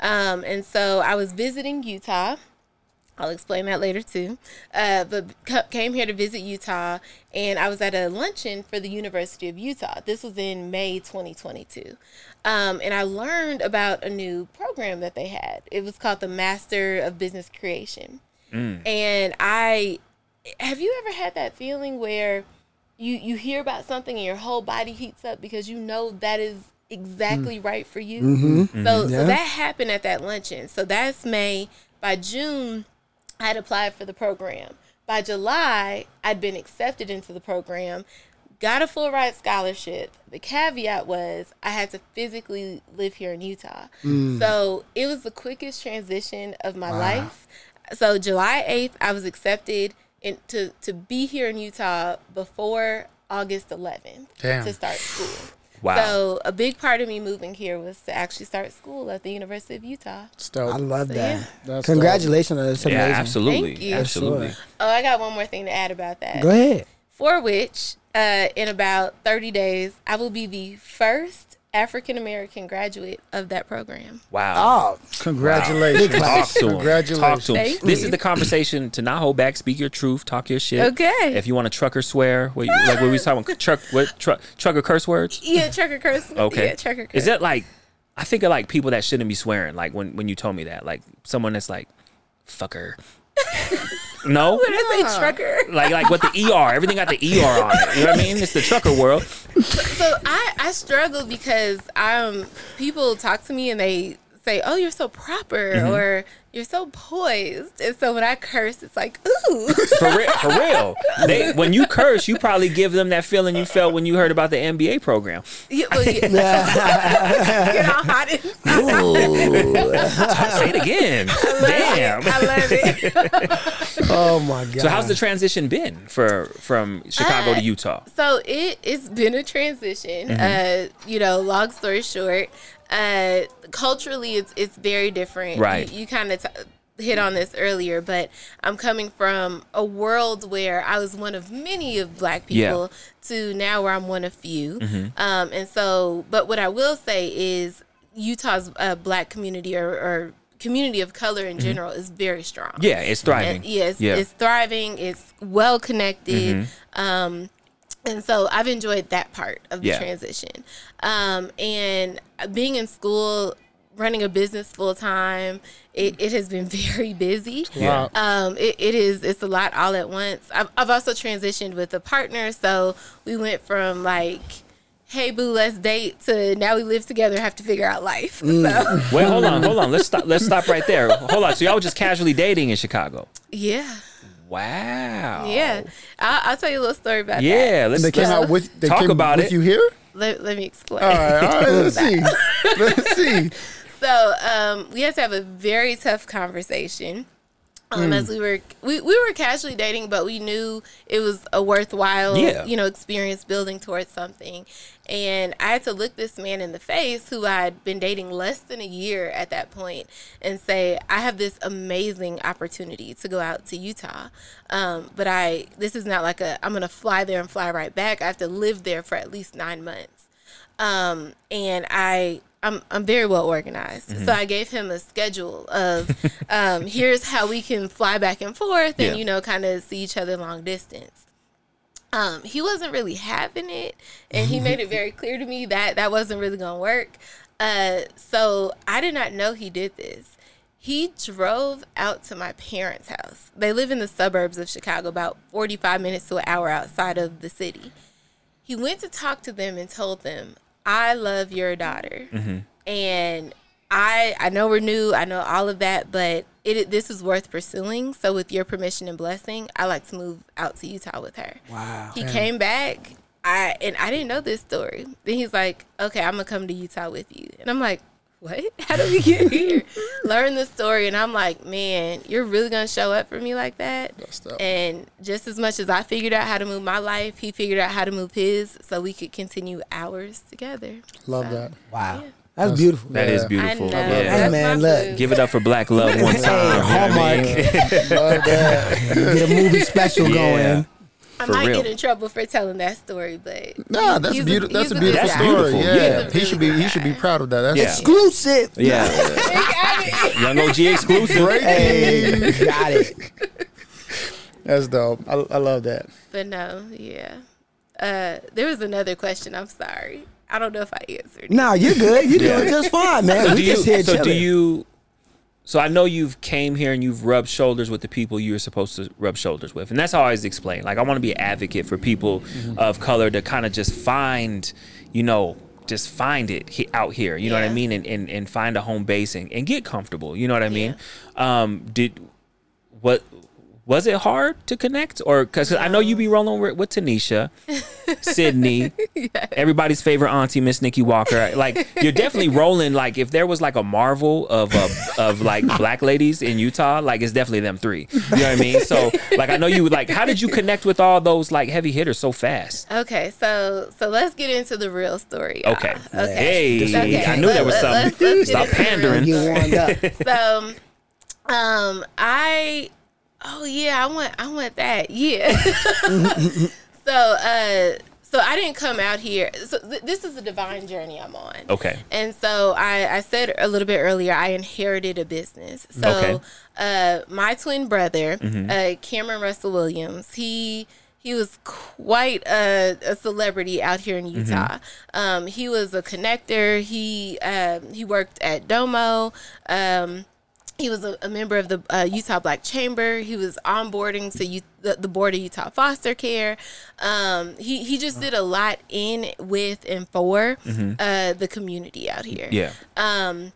S5: Um, and so I was visiting Utah. I'll explain that later too. Uh, but came here to visit Utah, and I was at a luncheon for the University of Utah. This was in May 2022, um, and I learned about a new program that they had. It was called the Master of Business Creation, mm. and I have you ever had that feeling where you you hear about something and your whole body heats up because you know that is exactly mm. right for you. Mm-hmm. Mm-hmm. So, mm-hmm.
S4: Yeah.
S5: so that happened at that luncheon. So that's May. By June, I had applied for the program. By July, I'd been accepted into the program, got a full ride scholarship. The caveat was I had to physically live here in Utah. Mm. So it was the quickest transition of my life. So July 8th, I was accepted in, to, to be here in Utah before August 11th
S3: Damn.
S5: to start school.
S2: Wow.
S5: So a big part of me moving here was to actually start school at the University of Utah.
S3: It's dope.
S4: I love
S5: So,
S4: that.
S5: yeah.
S3: That's
S4: Congratulations, that's
S2: yeah, absolutely,
S5: Thank you.
S2: absolutely.
S5: Oh, I got one more thing to add about that.
S4: Go ahead.
S5: For which, uh, in about 30 days, I will be the first African American graduate of that program.
S2: Wow.
S4: Oh,
S3: Congratulations.
S2: Talk to him.
S3: Congratulations.
S2: Talk to him.
S5: Thank
S2: This
S5: you.
S2: is the conversation to not hold back. Speak your truth. Talk your shit.
S5: Okay.
S2: If you want to truck or swear, what you, like what we was talking about, truck, what truck, truck or curse words.
S5: Yeah, trucker curse.
S2: Okay.
S5: Yeah, trucker curse.
S2: Is that like? I think of like people that shouldn't be swearing. Like when when you told me that, like someone that's like, fucker. No.
S5: When I say trucker,
S2: Like like what the ER, everything got the ER on it. You know what I mean? It's the trucker world.
S5: so I I struggle because um people talk to me and they say, "Oh, you're so proper,"
S2: Mm-hmm.
S5: or "You're so poised," and so when I curse, it's like, "Ooh."
S2: For real, for real. They when you curse, you probably give them that feeling you felt when you heard about the MBA program.
S5: yeah, well, yeah. Get all hot inside.
S2: Say it again. Damn.
S5: I love it.
S4: oh my god.
S2: So how's the transition been for from Chicago to
S5: Uh,
S2: Utah?
S5: So it it's been a transition.
S2: Mm-hmm.
S5: Uh, you know, long story short, uh, culturally it's it's very different.
S2: Right.
S5: You, you kind of t- hit on this earlier, but I'm coming from a world where I was one of many of black
S2: Yeah.
S5: people to now where I'm one of few.
S2: Mm-hmm.
S5: Um, and so, but what I will say is Utah's uh, black community or, or community of color in general is very strong.
S2: Mm-hmm. Yeah, it's thriving.
S5: And, yeah, it's,
S2: yeah.
S5: it's thriving. It's well connected.
S2: Mm-hmm.
S5: Um, and so I've enjoyed that part of the
S2: Yeah.
S5: transition. Um, and being in school, running a business full time, it, it has been very busy.
S3: Wow.
S5: Um, it, it is. It's a lot all at once. I've, I've also transitioned with a partner, so we went from like, "Hey boo, let's date," to now we live together, have to figure out life.
S2: Mm.
S5: So
S2: Wait, hold on, hold on. Let's stop. Let's stop right there. Hold on. So y'all were just casually dating in Chicago.
S5: yeah,
S2: Wow.
S5: Yeah, I'll, I'll tell you a little story about that.
S2: Yeah. Let's,
S3: they came
S2: let's-
S3: out with they
S2: talk
S3: came
S2: about
S3: with
S2: it.
S3: you here.
S5: Let, let me explain.
S3: All right, all right. Let's see. Let's see.
S5: So um, we had to have a very tough conversation. Um, As we were, we, we were casually dating, but we knew it was a worthwhile,
S2: Yeah.
S5: you know, experience building towards something. And I had to look this man in the face, who I'd been dating less than a year at that point, and say, "I have this amazing opportunity to go out to Utah, um, but I this is not like a I'm gonna fly there and fly right back. I have to live there for at least nine months." um, and I I'm I'm very well organized.
S2: Mm-hmm.
S5: So I gave him a schedule of um, here's how we can fly back and forth and
S2: Yeah.
S5: you know kind of see each other long distance. Um, he wasn't really having it, and he made it very clear to me that that wasn't really gonna work. Uh, so I did not know he did this. He drove out to my parents' house. They live in the suburbs of Chicago, about 45 minutes to an hour outside of the city he went to talk to them and told them, "I love your daughter," mm-hmm. and I I know we're new, I know all of that, but it this is worth pursuing. So with your permission and blessing, I like to move out to Utah with her.
S4: Wow.
S5: He came back. I and I didn't know this story. Then he's like, "Okay, I'm gonna come to Utah with you," and I'm like. What? How did we get here? Learn the story, and I'm like, man, you're really gonna show up for me like that?
S3: up.
S5: And just as much as I figured out how to move my life, he figured out how to move his, so we could continue ours together.
S3: Love
S5: So,
S3: that.
S4: Wow. That's beautiful.
S2: That is
S3: Yeah.
S2: beautiful.
S5: I know.
S2: Yeah.
S4: Hey, man, look.
S2: Give it up for Black Love one time.
S4: Hey,
S2: you know what I
S4: Hallmark.
S3: Love that.
S4: Get a movie special
S2: Yeah.
S4: going.
S5: I
S2: For
S5: might
S2: real.
S5: get in trouble for telling that story, but
S3: Nah, that's
S5: he's
S3: beautiful. That's a beautiful
S5: good
S2: That's
S5: guy.
S3: story.
S2: beautiful.
S3: Yeah,
S5: He's
S3: he should be. He should be proud of that. That's
S2: Yeah.
S4: Exclusive.
S2: Yeah. Young OG exclusive.
S4: Hey, got it.
S3: That's dope. I, I love that.
S5: But no, yeah. Uh, there was another question. I'm sorry. I don't know if I answered. it.
S4: Nah, you're good. You're
S2: Yeah.
S4: doing just fine, man.
S2: So
S4: we
S2: do you?
S4: just here
S2: So do you? So I know you've came here and you've rubbed shoulders with the people you're supposed to rub shoulders with, and that's how I always explain. Like I want to be an advocate for people of color to kind of just find, you know, just find it he, out here. You know what I mean, and, and and find a home base and, and get comfortable. You know what I mean? Um, did what? Was it hard to connect, or because I know you be rolling with, with Tanisha, Sydney, everybody's favorite auntie, Miss Nikki Walker. Like you're definitely rolling. Like if there was like a Marvel of uh, of like black ladies in Utah, like it's definitely them three. You know what I mean? So like I know you like. How did you connect with all those like heavy hitters so fast?
S5: Okay, so so let's get into the real story. y'all.
S2: Okay.
S5: Okay.
S2: Hey,
S5: Okay,
S2: I knew there was
S5: let-
S2: something.
S5: let's- let's
S2: Stop
S5: the real
S2: pandering.
S4: Get warmed up.
S5: so um i oh yeah i want i want that yeah so uh so i didn't come out here so th- this is a divine journey i'm on
S2: Okay.
S5: and so I, I said a little bit earlier, I inherited a business. So
S2: Okay.
S5: uh, my twin brother,
S2: Mm-hmm.
S5: uh, Cameron Russell Williams, he he was quite a, a celebrity out here in
S2: Mm-hmm.
S5: Utah. Um, he was a connector. He um, he worked at Domo. Um, he was a, a member of the uh, Utah Black Chamber. He was onboarding to U- the, the board of Utah Foster Care. Um, he he just did a lot in, with, and for uh, the community out here.
S2: Mm-hmm. Yeah.
S5: Um,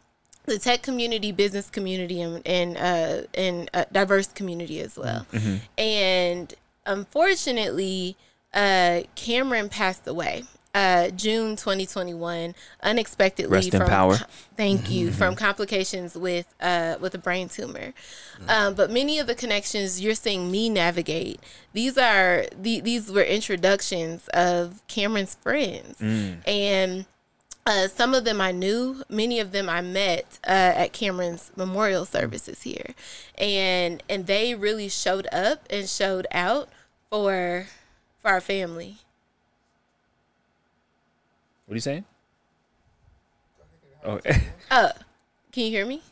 S5: the tech community, business community, and and uh, and uh, diverse community as well.
S2: Mm-hmm.
S5: And unfortunately, uh, Cameron passed away. Uh, June 2021, unexpectedly
S2: Rest
S5: from
S2: power.
S5: thank you from complications with uh with a brain tumor. Um, but many of the connections you're seeing me navigate these are the, these were introductions of cameron's friends. And uh, some of them I knew, many of them I met uh, at Cameron's memorial services here, and and they really showed up and showed out for for our family.
S2: What are you saying? Oh,
S5: Uh, can you hear me?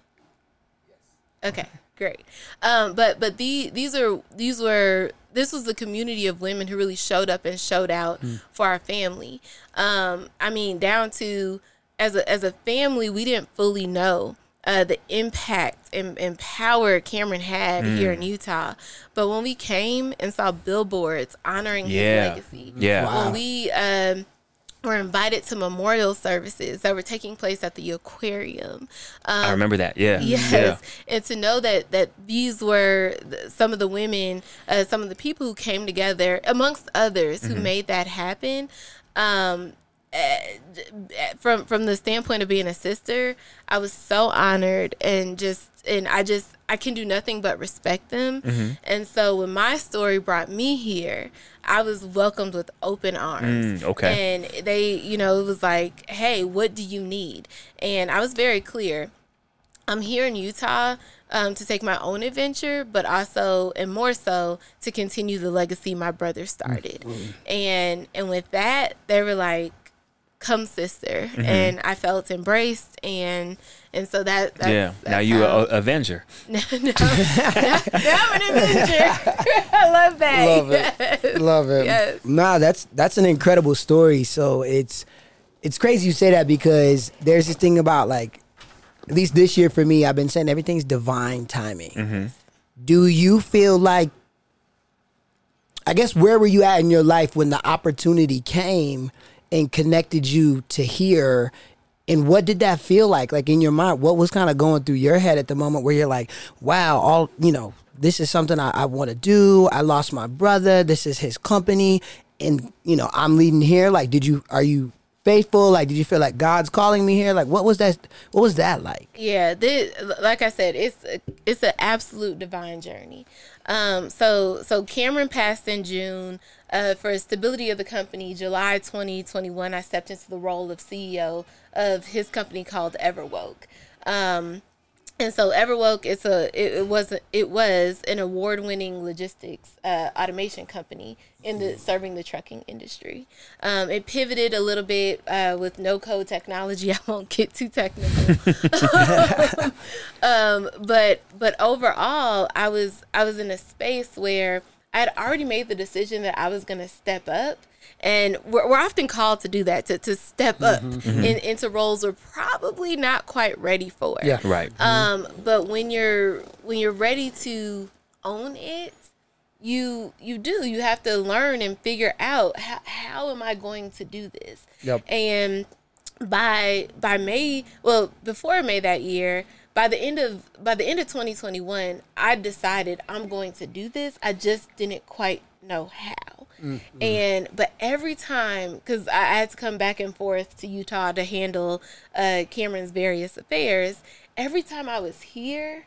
S5: Yes. Okay, great. Um, but but the these are these were this was the community of women who really showed up and showed out for our family. Um, I mean, down to as a as a family, we didn't fully know uh, the impact and, and power Cameron had here in Utah. But when we came and saw billboards honoring
S2: Yeah.
S5: his legacy,
S2: Yeah.
S5: when we um, were invited to memorial services that were taking place at the aquarium. Um,
S2: I remember that. Yeah.
S5: Yes,
S2: Yeah.
S5: and to know that that these were some of the women, uh, some of the people who came together, amongst others,
S2: Mm-hmm.
S5: who made that happen. Um, eh, eh, from from the standpoint of being a sister, I was so honored and just and I just I can do nothing but respect them.
S2: Mm-hmm.
S5: And so when my story brought me here, I was welcomed with open arms.
S2: Mm, okay.
S5: And they, you know, it was like, "Hey, what do you need?" And I was very clear. I'm here in Utah um, to take my own adventure, but also and more so to continue the legacy my brother started. And and with that, they were like, "Come, sister,"
S2: Mm-hmm.
S5: and I felt embraced, and and so that that's,
S2: yeah.
S5: that's
S2: now you
S5: how-
S2: a a Avenger.
S5: now, now I'm an adventure. I love that.
S3: Love it. Love it.
S5: Yes.
S4: Nah, that's that's an incredible story. So it's it's crazy you say that because there's this thing about like at least this year for me, I've been saying everything's divine timing. Do you feel like I guess where were you at in your life when the opportunity came and connected you to here? And what did that feel like? Like in your mind, what was kind of going through your head at the moment where you're like, wow, all, you know, this is something I, I want to do. I lost my brother. This is his company. And, you know, I'm leading here. Like, did you, are you faithful? Like, did you feel like God's calling me here? Like, what was that, what was that like?
S5: Yeah, this, like I said, it's a, it's an absolute divine journey. Um, so so Cameron passed in June. Uh, for stability of the company, July 2021, I stepped into the role of CEO of his company called Everwoke. Um, and so Everwoke it's a it, it was a, it was an award-winning logistics uh, automation company in the serving the trucking industry. Um, it pivoted a little bit uh, with no code technology. I won't get too technical, um, but but overall, I was I was in a space where I had already made the decision that I was going to step up. And we're, we're often called to do that, to, to step mm-hmm, up mm-hmm. in, into roles we're probably not quite ready for.
S3: Yeah.
S2: Right. Mm-hmm.
S5: Um, but when you're when you're ready to own it, you you do. You have to learn and figure out how, how am I going to do this.
S3: Yep.
S5: And by by May, well, before May that year, by the end of by the end of 2021, I decided I'm going to do this. I just didn't quite know how. Mm-hmm. And but every time, because I, I had to come back and forth to Utah to handle uh, Cameron's various affairs. Every time I was here,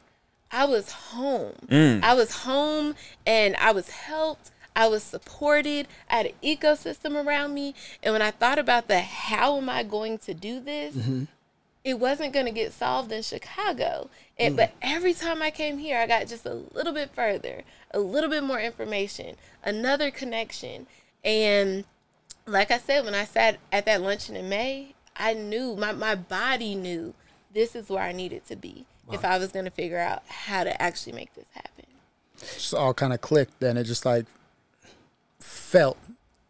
S5: I was home. Mm. I was home, and I was helped. I was supported. I had an ecosystem around me. And when I thought about the how am I going to do this, mm-hmm. It wasn't going to get solved in Chicago. And, hmm. But every time I came here, I got just a little bit further, a little bit more information, another connection. And like I said, when I sat at that luncheon in May, I knew, my, my body knew this is where I needed to be if I was going to figure out how to actually make this happen.
S3: It just all kind of clicked. Then it just like felt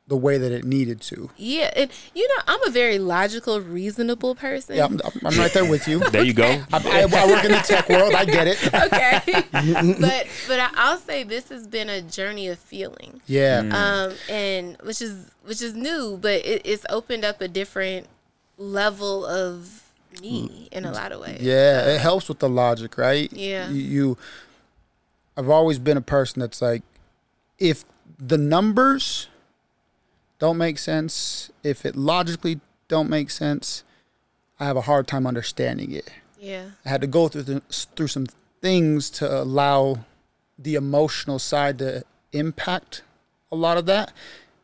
S3: the way that it needed to.
S5: Yeah. And, you know, I'm a very logical, reasonable person.
S3: Yeah, I'm, I'm right there with you.
S2: there you go.
S3: I, I, I work in the tech world. I get it.
S5: okay. but but I, I'll say this has been a journey of feeling.
S3: Yeah.
S5: um, and which is which is new, but it, it's opened up a different level of me in a lot of ways.
S3: Yeah, it helps with the logic, right?
S5: Yeah.
S3: You, you I've always been a person that's like if the numbers don't make sense, if it logically don't make sense, I have a hard time understanding it.
S5: Yeah,
S3: I had to go through the, through some things to allow the emotional side to impact a lot of that,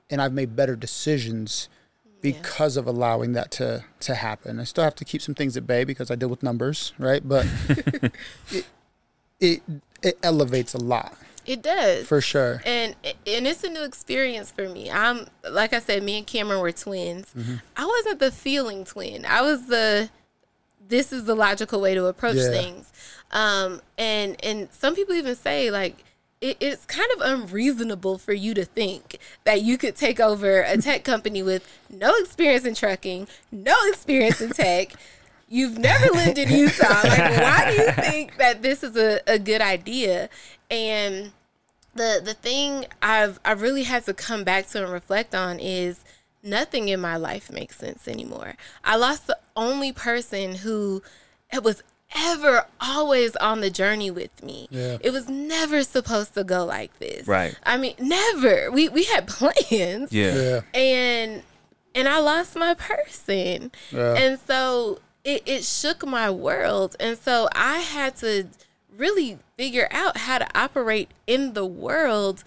S3: and I've made better decisions because of allowing that to to happen. I still have to keep some things at bay because I deal with numbers, right? But it, it it elevates a lot
S5: it does.
S3: for sure.
S5: and and it's a new experience for me. I'm like I said, me and Cameron were twins. I wasn't the feeling twin. I was the this is the logical way to approach
S3: Yeah.
S5: things. Um, and and some people even say like it, it's kind of unreasonable for you to think that you could take over a tech company with no experience in trucking, no experience in tech. You've never lived in Utah. Like, why do you think that this is a, a good idea? And the the thing I've I really had to come back to and reflect on is nothing in my life makes sense anymore. I lost the only person who was ever always on the journey with me.
S3: Yeah.
S5: It was never supposed to go like this.
S2: Right.
S5: I mean, never. We we had plans
S2: Yeah.
S3: Yeah.
S5: and and I lost my person.
S3: Yeah.
S5: And so it, it shook my world. And so I had to really figure out how to operate in the world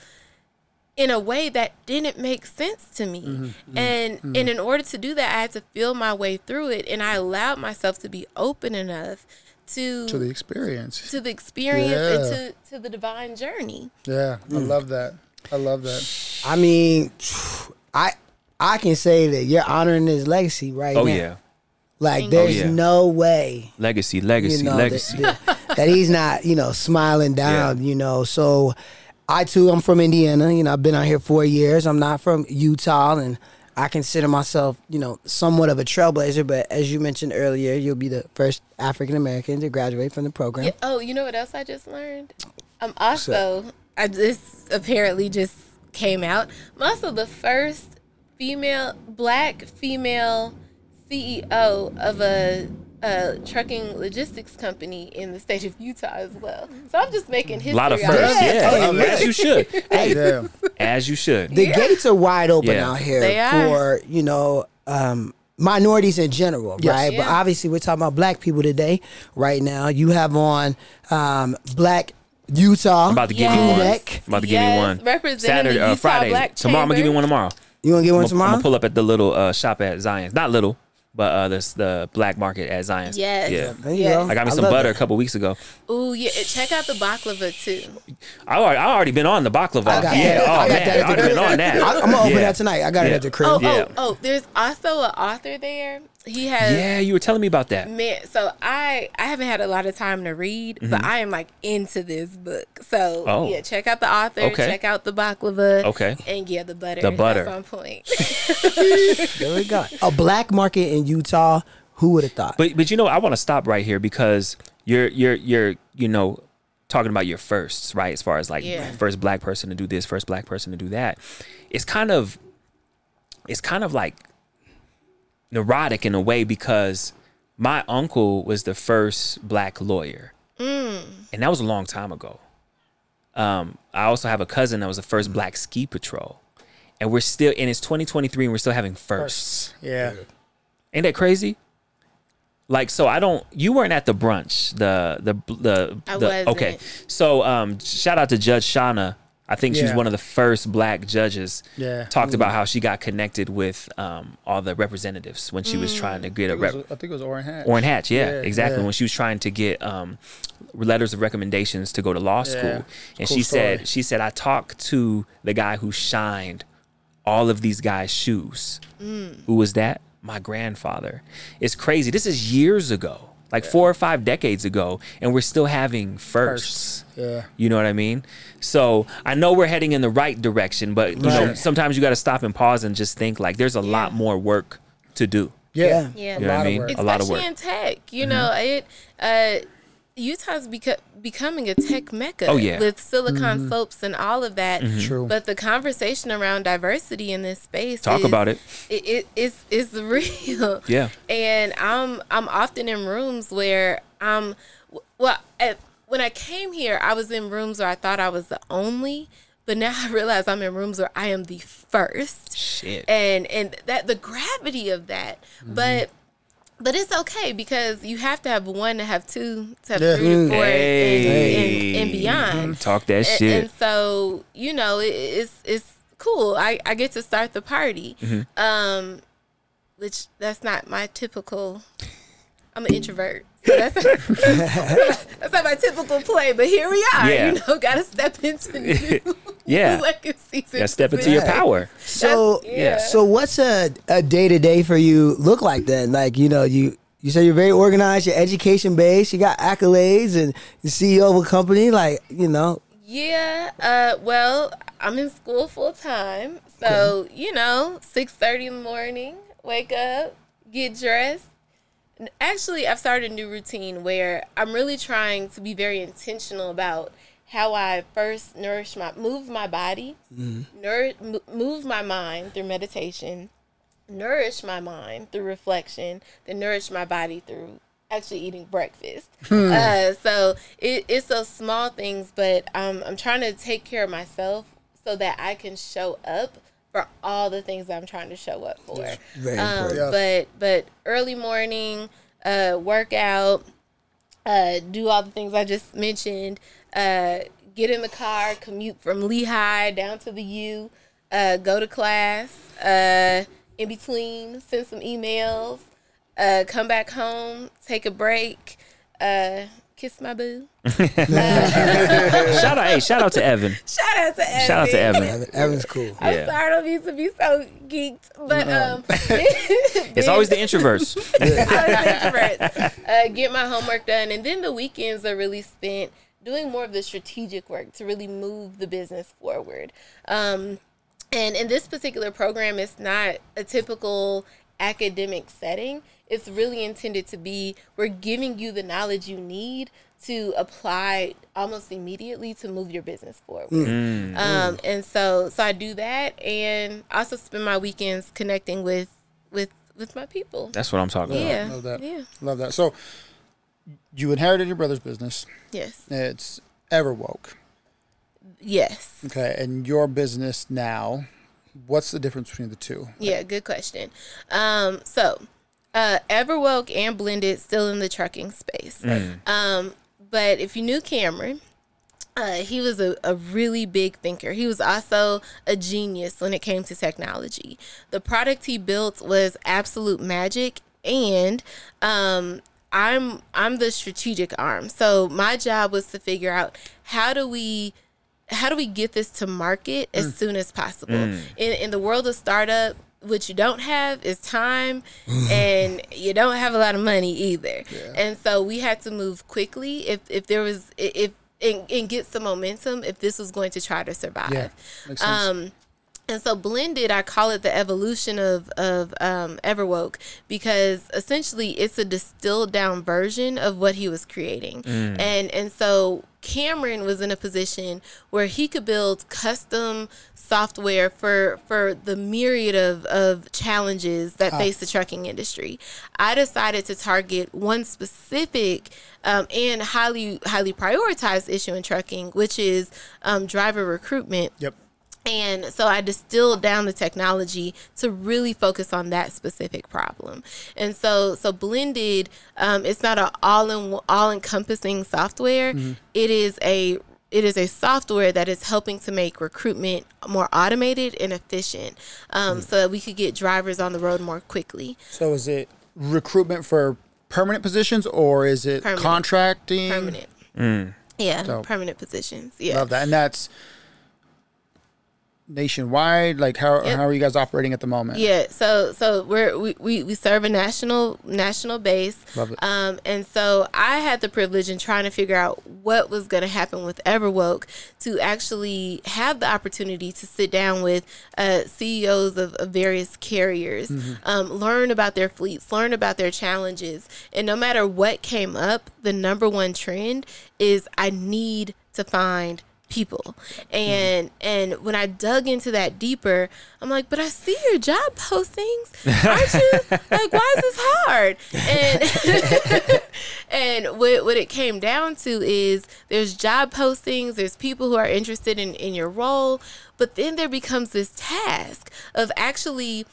S5: in a way that didn't make sense to me.
S3: Mm-hmm. mm-hmm.
S5: And mm-hmm. and in order to do that I had to feel my way through it and I allowed myself to be open enough to
S3: To the experience.
S5: to the experience and to, to the divine journey.
S3: Yeah. I mm. love that. I love that.
S4: I mean, I I can say that you're honoring his legacy right
S2: Oh
S4: now.
S2: yeah.
S4: Like
S5: Oh,
S4: there's
S2: yeah.
S4: no way
S2: Legacy, legacy,
S4: you know
S2: legacy.
S4: That, that, that he's not you know smiling down. You know, so I too I'm from Indiana. You know, I've been out here four years. I'm not from Utah, and I consider myself you know somewhat of a trailblazer. But as you mentioned earlier, you'll be the first African American to graduate from the program.
S5: Yeah, oh, you know what else I just learned? I'm also I just apparently just came out. I'm also the first female black female CEO of a, a trucking logistics company in the state of Utah as well. So I'm just making history.
S2: A lot of firsts.
S5: here.
S2: Yeah.
S4: Oh.
S2: As you should. Hey,
S3: Yeah.
S2: as you should.
S4: the gates are wide open
S2: Yeah.
S4: out here for you know um, minorities in general,
S3: Yes.
S4: right? But obviously, we're talking about black people today. Right now, you have on um, Black Utah.
S2: I'm about to give
S5: Yes.
S2: you one.
S4: Neck.
S2: I'm about to give
S5: Yes,
S2: you one.
S5: representing
S2: Saturday,
S5: the
S2: uh, Friday. Tomorrow, I'm gonna give you one tomorrow.
S4: You want to get one tomorrow?
S2: I'm gonna pull up at the little uh, shop at Zion's. Not little, but uh, this the black market at Zion's.
S5: Yes.
S2: Yeah.
S4: There you
S5: Yes.
S4: go.
S2: I got me
S4: I
S2: some butter
S4: that.
S2: a couple weeks ago.
S5: Ooh, yeah. Check out the baklava too.
S2: I already, I already been on the baklava.
S4: I got,
S2: yeah. Oh
S4: I
S2: man, I already been on that.
S4: I, am gonna open
S2: Yeah.
S4: that tonight. I got it
S2: Yeah.
S4: at the crib.
S5: Oh,
S2: Yeah.
S5: oh, oh, there's also an author there. He has
S2: Yeah, you were telling me about that.
S5: Man, so I I haven't had a lot of time to read, but I am like into this book. So
S2: Mm-hmm. Oh.
S5: yeah, check out the author,
S2: Okay.
S5: check out the baklava,
S2: Okay.
S5: and yeah, the butter.
S2: The butter.
S5: That's on point.
S4: There we go. A black market in Utah. Who would have thought?
S2: But but you know, I want to stop right here because you're you're you're you know talking about your firsts, right? As far as like
S5: Yeah.
S2: first black person to do this, first black person to do that. It's kind of it's kind of like neurotic in a way because my uncle was the first black lawyer. And that was a long time ago. Um, I also have a cousin that was the first black ski patrol. And we're still and it's 2023 and we're still having firsts.
S3: Yeah.
S2: Ain't that crazy? Like so, I don't. You weren't at the brunch. The the the.
S5: I
S2: the
S5: wasn't.
S2: Okay, so um, shout out to Judge Shauna. I think she's
S3: Yeah.
S2: one of the first black judges.
S3: Yeah.
S2: Talked about how she got connected with um all the representatives when she was trying to get a
S3: I think, it
S2: rep.
S3: was, I think it was Orrin Hatch.
S2: Orrin Hatch, yeah,
S3: Yeah,
S2: exactly.
S3: yeah.
S2: When she was trying to get um, letters of recommendations to go to law school,
S3: Yeah.
S2: and
S3: Cool
S2: she
S3: story.
S2: said, she said, I talked to the guy who shined all of these guys' shoes. Who was that? My grandfather. It's crazy. This is years ago, like four or five decades ago, and we're still having firsts.
S3: Yeah.
S2: You know what I mean? So I know we're heading in the right direction, but you know sometimes you got to stop and pause and just think like there's a lot more work to do.
S3: Yeah.
S5: Yeah.
S3: A
S5: You
S2: know what I
S3: lot
S2: mean?
S3: of work.
S2: A lot of
S5: Especially
S2: work.
S5: in tech, you know it. Uh, Utah's beco- becoming a tech mecca.
S2: Oh, yeah.
S5: with silicon mm-hmm. slopes and all of that. Mm-hmm.
S3: True.
S5: But the conversation around diversity in this space
S2: Talk
S5: is,
S2: about it.
S5: It, it is is real.
S2: Yeah.
S5: and I'm I'm often in rooms where I'm well at, when I came here I was in rooms where I thought I was the only but now I realize I'm in rooms where I am the first
S2: Shit.
S5: and and that the gravity of that mm-hmm. but but it's okay because you have to have one to have two to have
S3: Yeah.
S5: three to four
S2: Hey.
S5: and, and, and beyond
S2: Talk that
S5: and,
S2: shit.
S5: and so you know it, it's it's cool I, I get to start the party
S2: Mm-hmm.
S5: um which that's not my typical i'm an introvert so that's, that's not my typical play but here we are
S2: Yeah.
S5: you know gotta step into new
S2: Yeah.
S5: legacies
S2: yeah, step into your power.
S4: So
S5: That's- yeah.
S4: So what's a a day to day for you look like then? Like you know you. You say you're very organized. You're education based. You got accolades, and the CEO of a company. Like you know,
S5: Yeah, uh, well, I'm in school full time, so you know, six thirty in the morning, wake up, get dressed. Actually, I've started a new routine where I'm really trying to be very intentional about how I first nourish my, move my body, nour, mo- move my mind through meditation, nourish my mind through reflection, then nourish my body through actually eating breakfast. Uh, so it, it's those small things, but um, I'm trying to take care of myself so that I can show up for all the things I'm trying to show up for.
S4: very
S5: Um.
S3: Yeah.
S5: But but early morning, uh, workout, uh, do all the things I just mentioned. Uh, get in the car, commute from Lehi down to the U, uh, go to class. Uh, in between, send some emails. Uh, come back home, take a break. Uh, kiss my boo.
S2: shout out, hey, shout out to Evan.
S5: Shout out to Evan.
S2: Shout out to Evan.
S4: Evan, Evan's cool.
S5: I'm
S2: Yeah.
S5: sorry, I don't used to be so geeked, but um,
S2: It's always the introverts.
S5: uh, get my homework done, and then the weekends are really spent doing more of the strategic work to really move the business forward. Um, and in this particular program, it's not a typical academic setting. It's really intended to be we're giving you the knowledge you need to apply almost immediately to move your business forward. Um, and so, so I do that, and also spend my weekends connecting with with with my people.
S2: That's what I'm talking about.
S5: Yeah,
S3: Love that.
S5: yeah,
S3: Love that. So you inherited your brother's business.
S5: yes,
S3: It's Everwoke.
S5: yes.
S3: Okay, and your business now. What's the difference between the two?
S5: Yeah, good question. Um, so, uh, Everwoke and Blended still in the trucking space. Um, but if you knew Cameron, uh, he was a, a really big thinker. He was also a genius when it came to technology. The product he built was absolute magic, and um, I'm I'm the strategic arm. So my job was to figure out how do we how do we get this to market as soon as possible? In, in the world of startup what you don't have is time and you don't have a lot of money either. And so we had to move quickly if, if there was if and, and get some momentum if this was going to try to survive.
S3: Yeah, makes sense.
S5: um, and so blended, I call it the evolution of of um, Everwoke because essentially it's a distilled down version of what he was creating, and and so Cameron was in a position where he could build custom software for for the myriad of, of challenges that face the trucking industry. I decided to target one specific um, and highly highly prioritized issue in trucking, which is um, driver recruitment.
S3: Yep.
S5: And so I distilled down the technology to really focus on that specific problem. And so, so blended, um, it's not an all in all encompassing software. It is a it is a software that is helping to make recruitment more automated and efficient, um, so that we could get drivers on the road more quickly.
S3: So is it recruitment for permanent positions or is it
S5: Permanent.
S3: contracting?
S5: Permanent, yeah,
S3: So-
S5: permanent positions. Yeah,
S3: Love that. And that's nationwide. Like how
S5: Yep.
S3: how are you guys operating at the moment?
S5: Yeah, so so we're we, we, we serve a national national base.
S3: Love it.
S5: Um and so I had the privilege in trying to figure out what was gonna happen with Everwoke to actually have the opportunity to sit down with uh, CEOs of, of various carriers, um, learn about their fleets, learn about their challenges. And no matter what came up, the number one trend is I need to find people. Mm-hmm. And and when i dug into that deeper i'm like but i see your job postings. Aren't you? Like why is this hard? And and what, what it came down to is there's job postings there's people who are interested in in your role but then there becomes this task of actually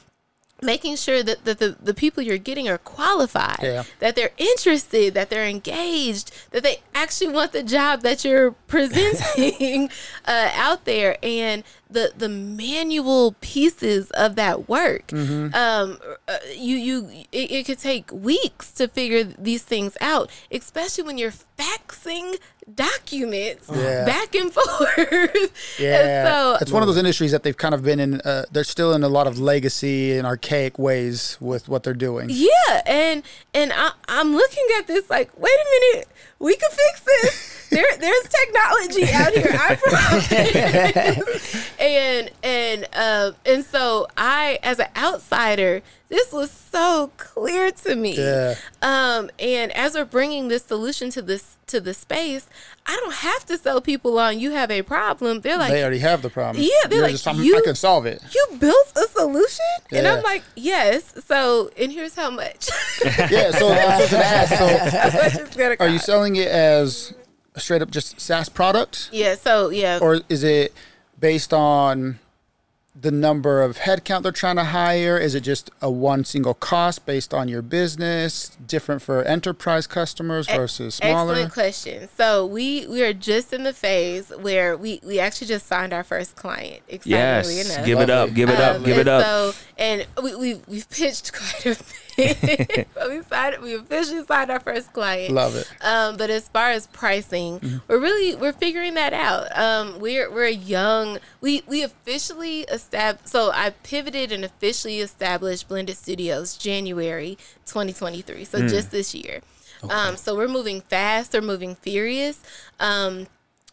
S5: making sure that, that the, the people you're getting are qualified
S3: Yeah.
S5: that they're interested that they're engaged that they actually want the job that you're presenting uh, out there and the the manual pieces of that work um, uh, you you it, it could take weeks to figure these things out especially when you're faxing documents
S3: Yeah.
S5: back and forth
S3: Yeah,
S5: and so
S3: it's one of those industries that they've kind of been in. Uh, they're still in a lot of legacy and archaic ways with what they're doing.
S5: Yeah, and and I, I'm looking at this like, wait a minute, we can fix this. there, there's technology out here. I promise. and and um and so I, as an outsider, this was so clear to me.
S3: Yeah.
S5: Um, and as we're bringing this solution to this to the space, I don't have to sell people on. You have a problem. They're like,
S3: they already have the problem.
S5: Yeah, they're
S3: You're
S5: like,
S3: just,
S5: you-
S3: I can solve it.
S5: you built a solution, and I'm like, yes. So, and here's how much.
S3: Yeah. So I was gonna ask. So
S5: How much it's gonna
S3: are you selling it as straight up just SaaS product,
S5: Yeah. So yeah.
S3: or is it based on the number of headcount they're trying to hire? Is it just a one single cost based on your business, different for enterprise customers versus smaller?
S5: Excellent question. So we we are just in the phase where we we actually just signed our first client. Excitingly
S2: Yes.
S5: enough.
S2: Give it up. Give it up.
S5: Um,
S2: Give it up.
S5: So and we we we've pitched quite a bit. but we signed we officially signed our first client.
S3: Love it.
S5: Um, but as far as pricing,
S2: Mm-hmm.
S5: we're really we're figuring that out. Um, we're we're young. We we officially established. So I pivoted and officially established Blended Studios January 2023. So
S2: Mm.
S5: just this year. Um, so we're moving fast. We're moving furious. Um,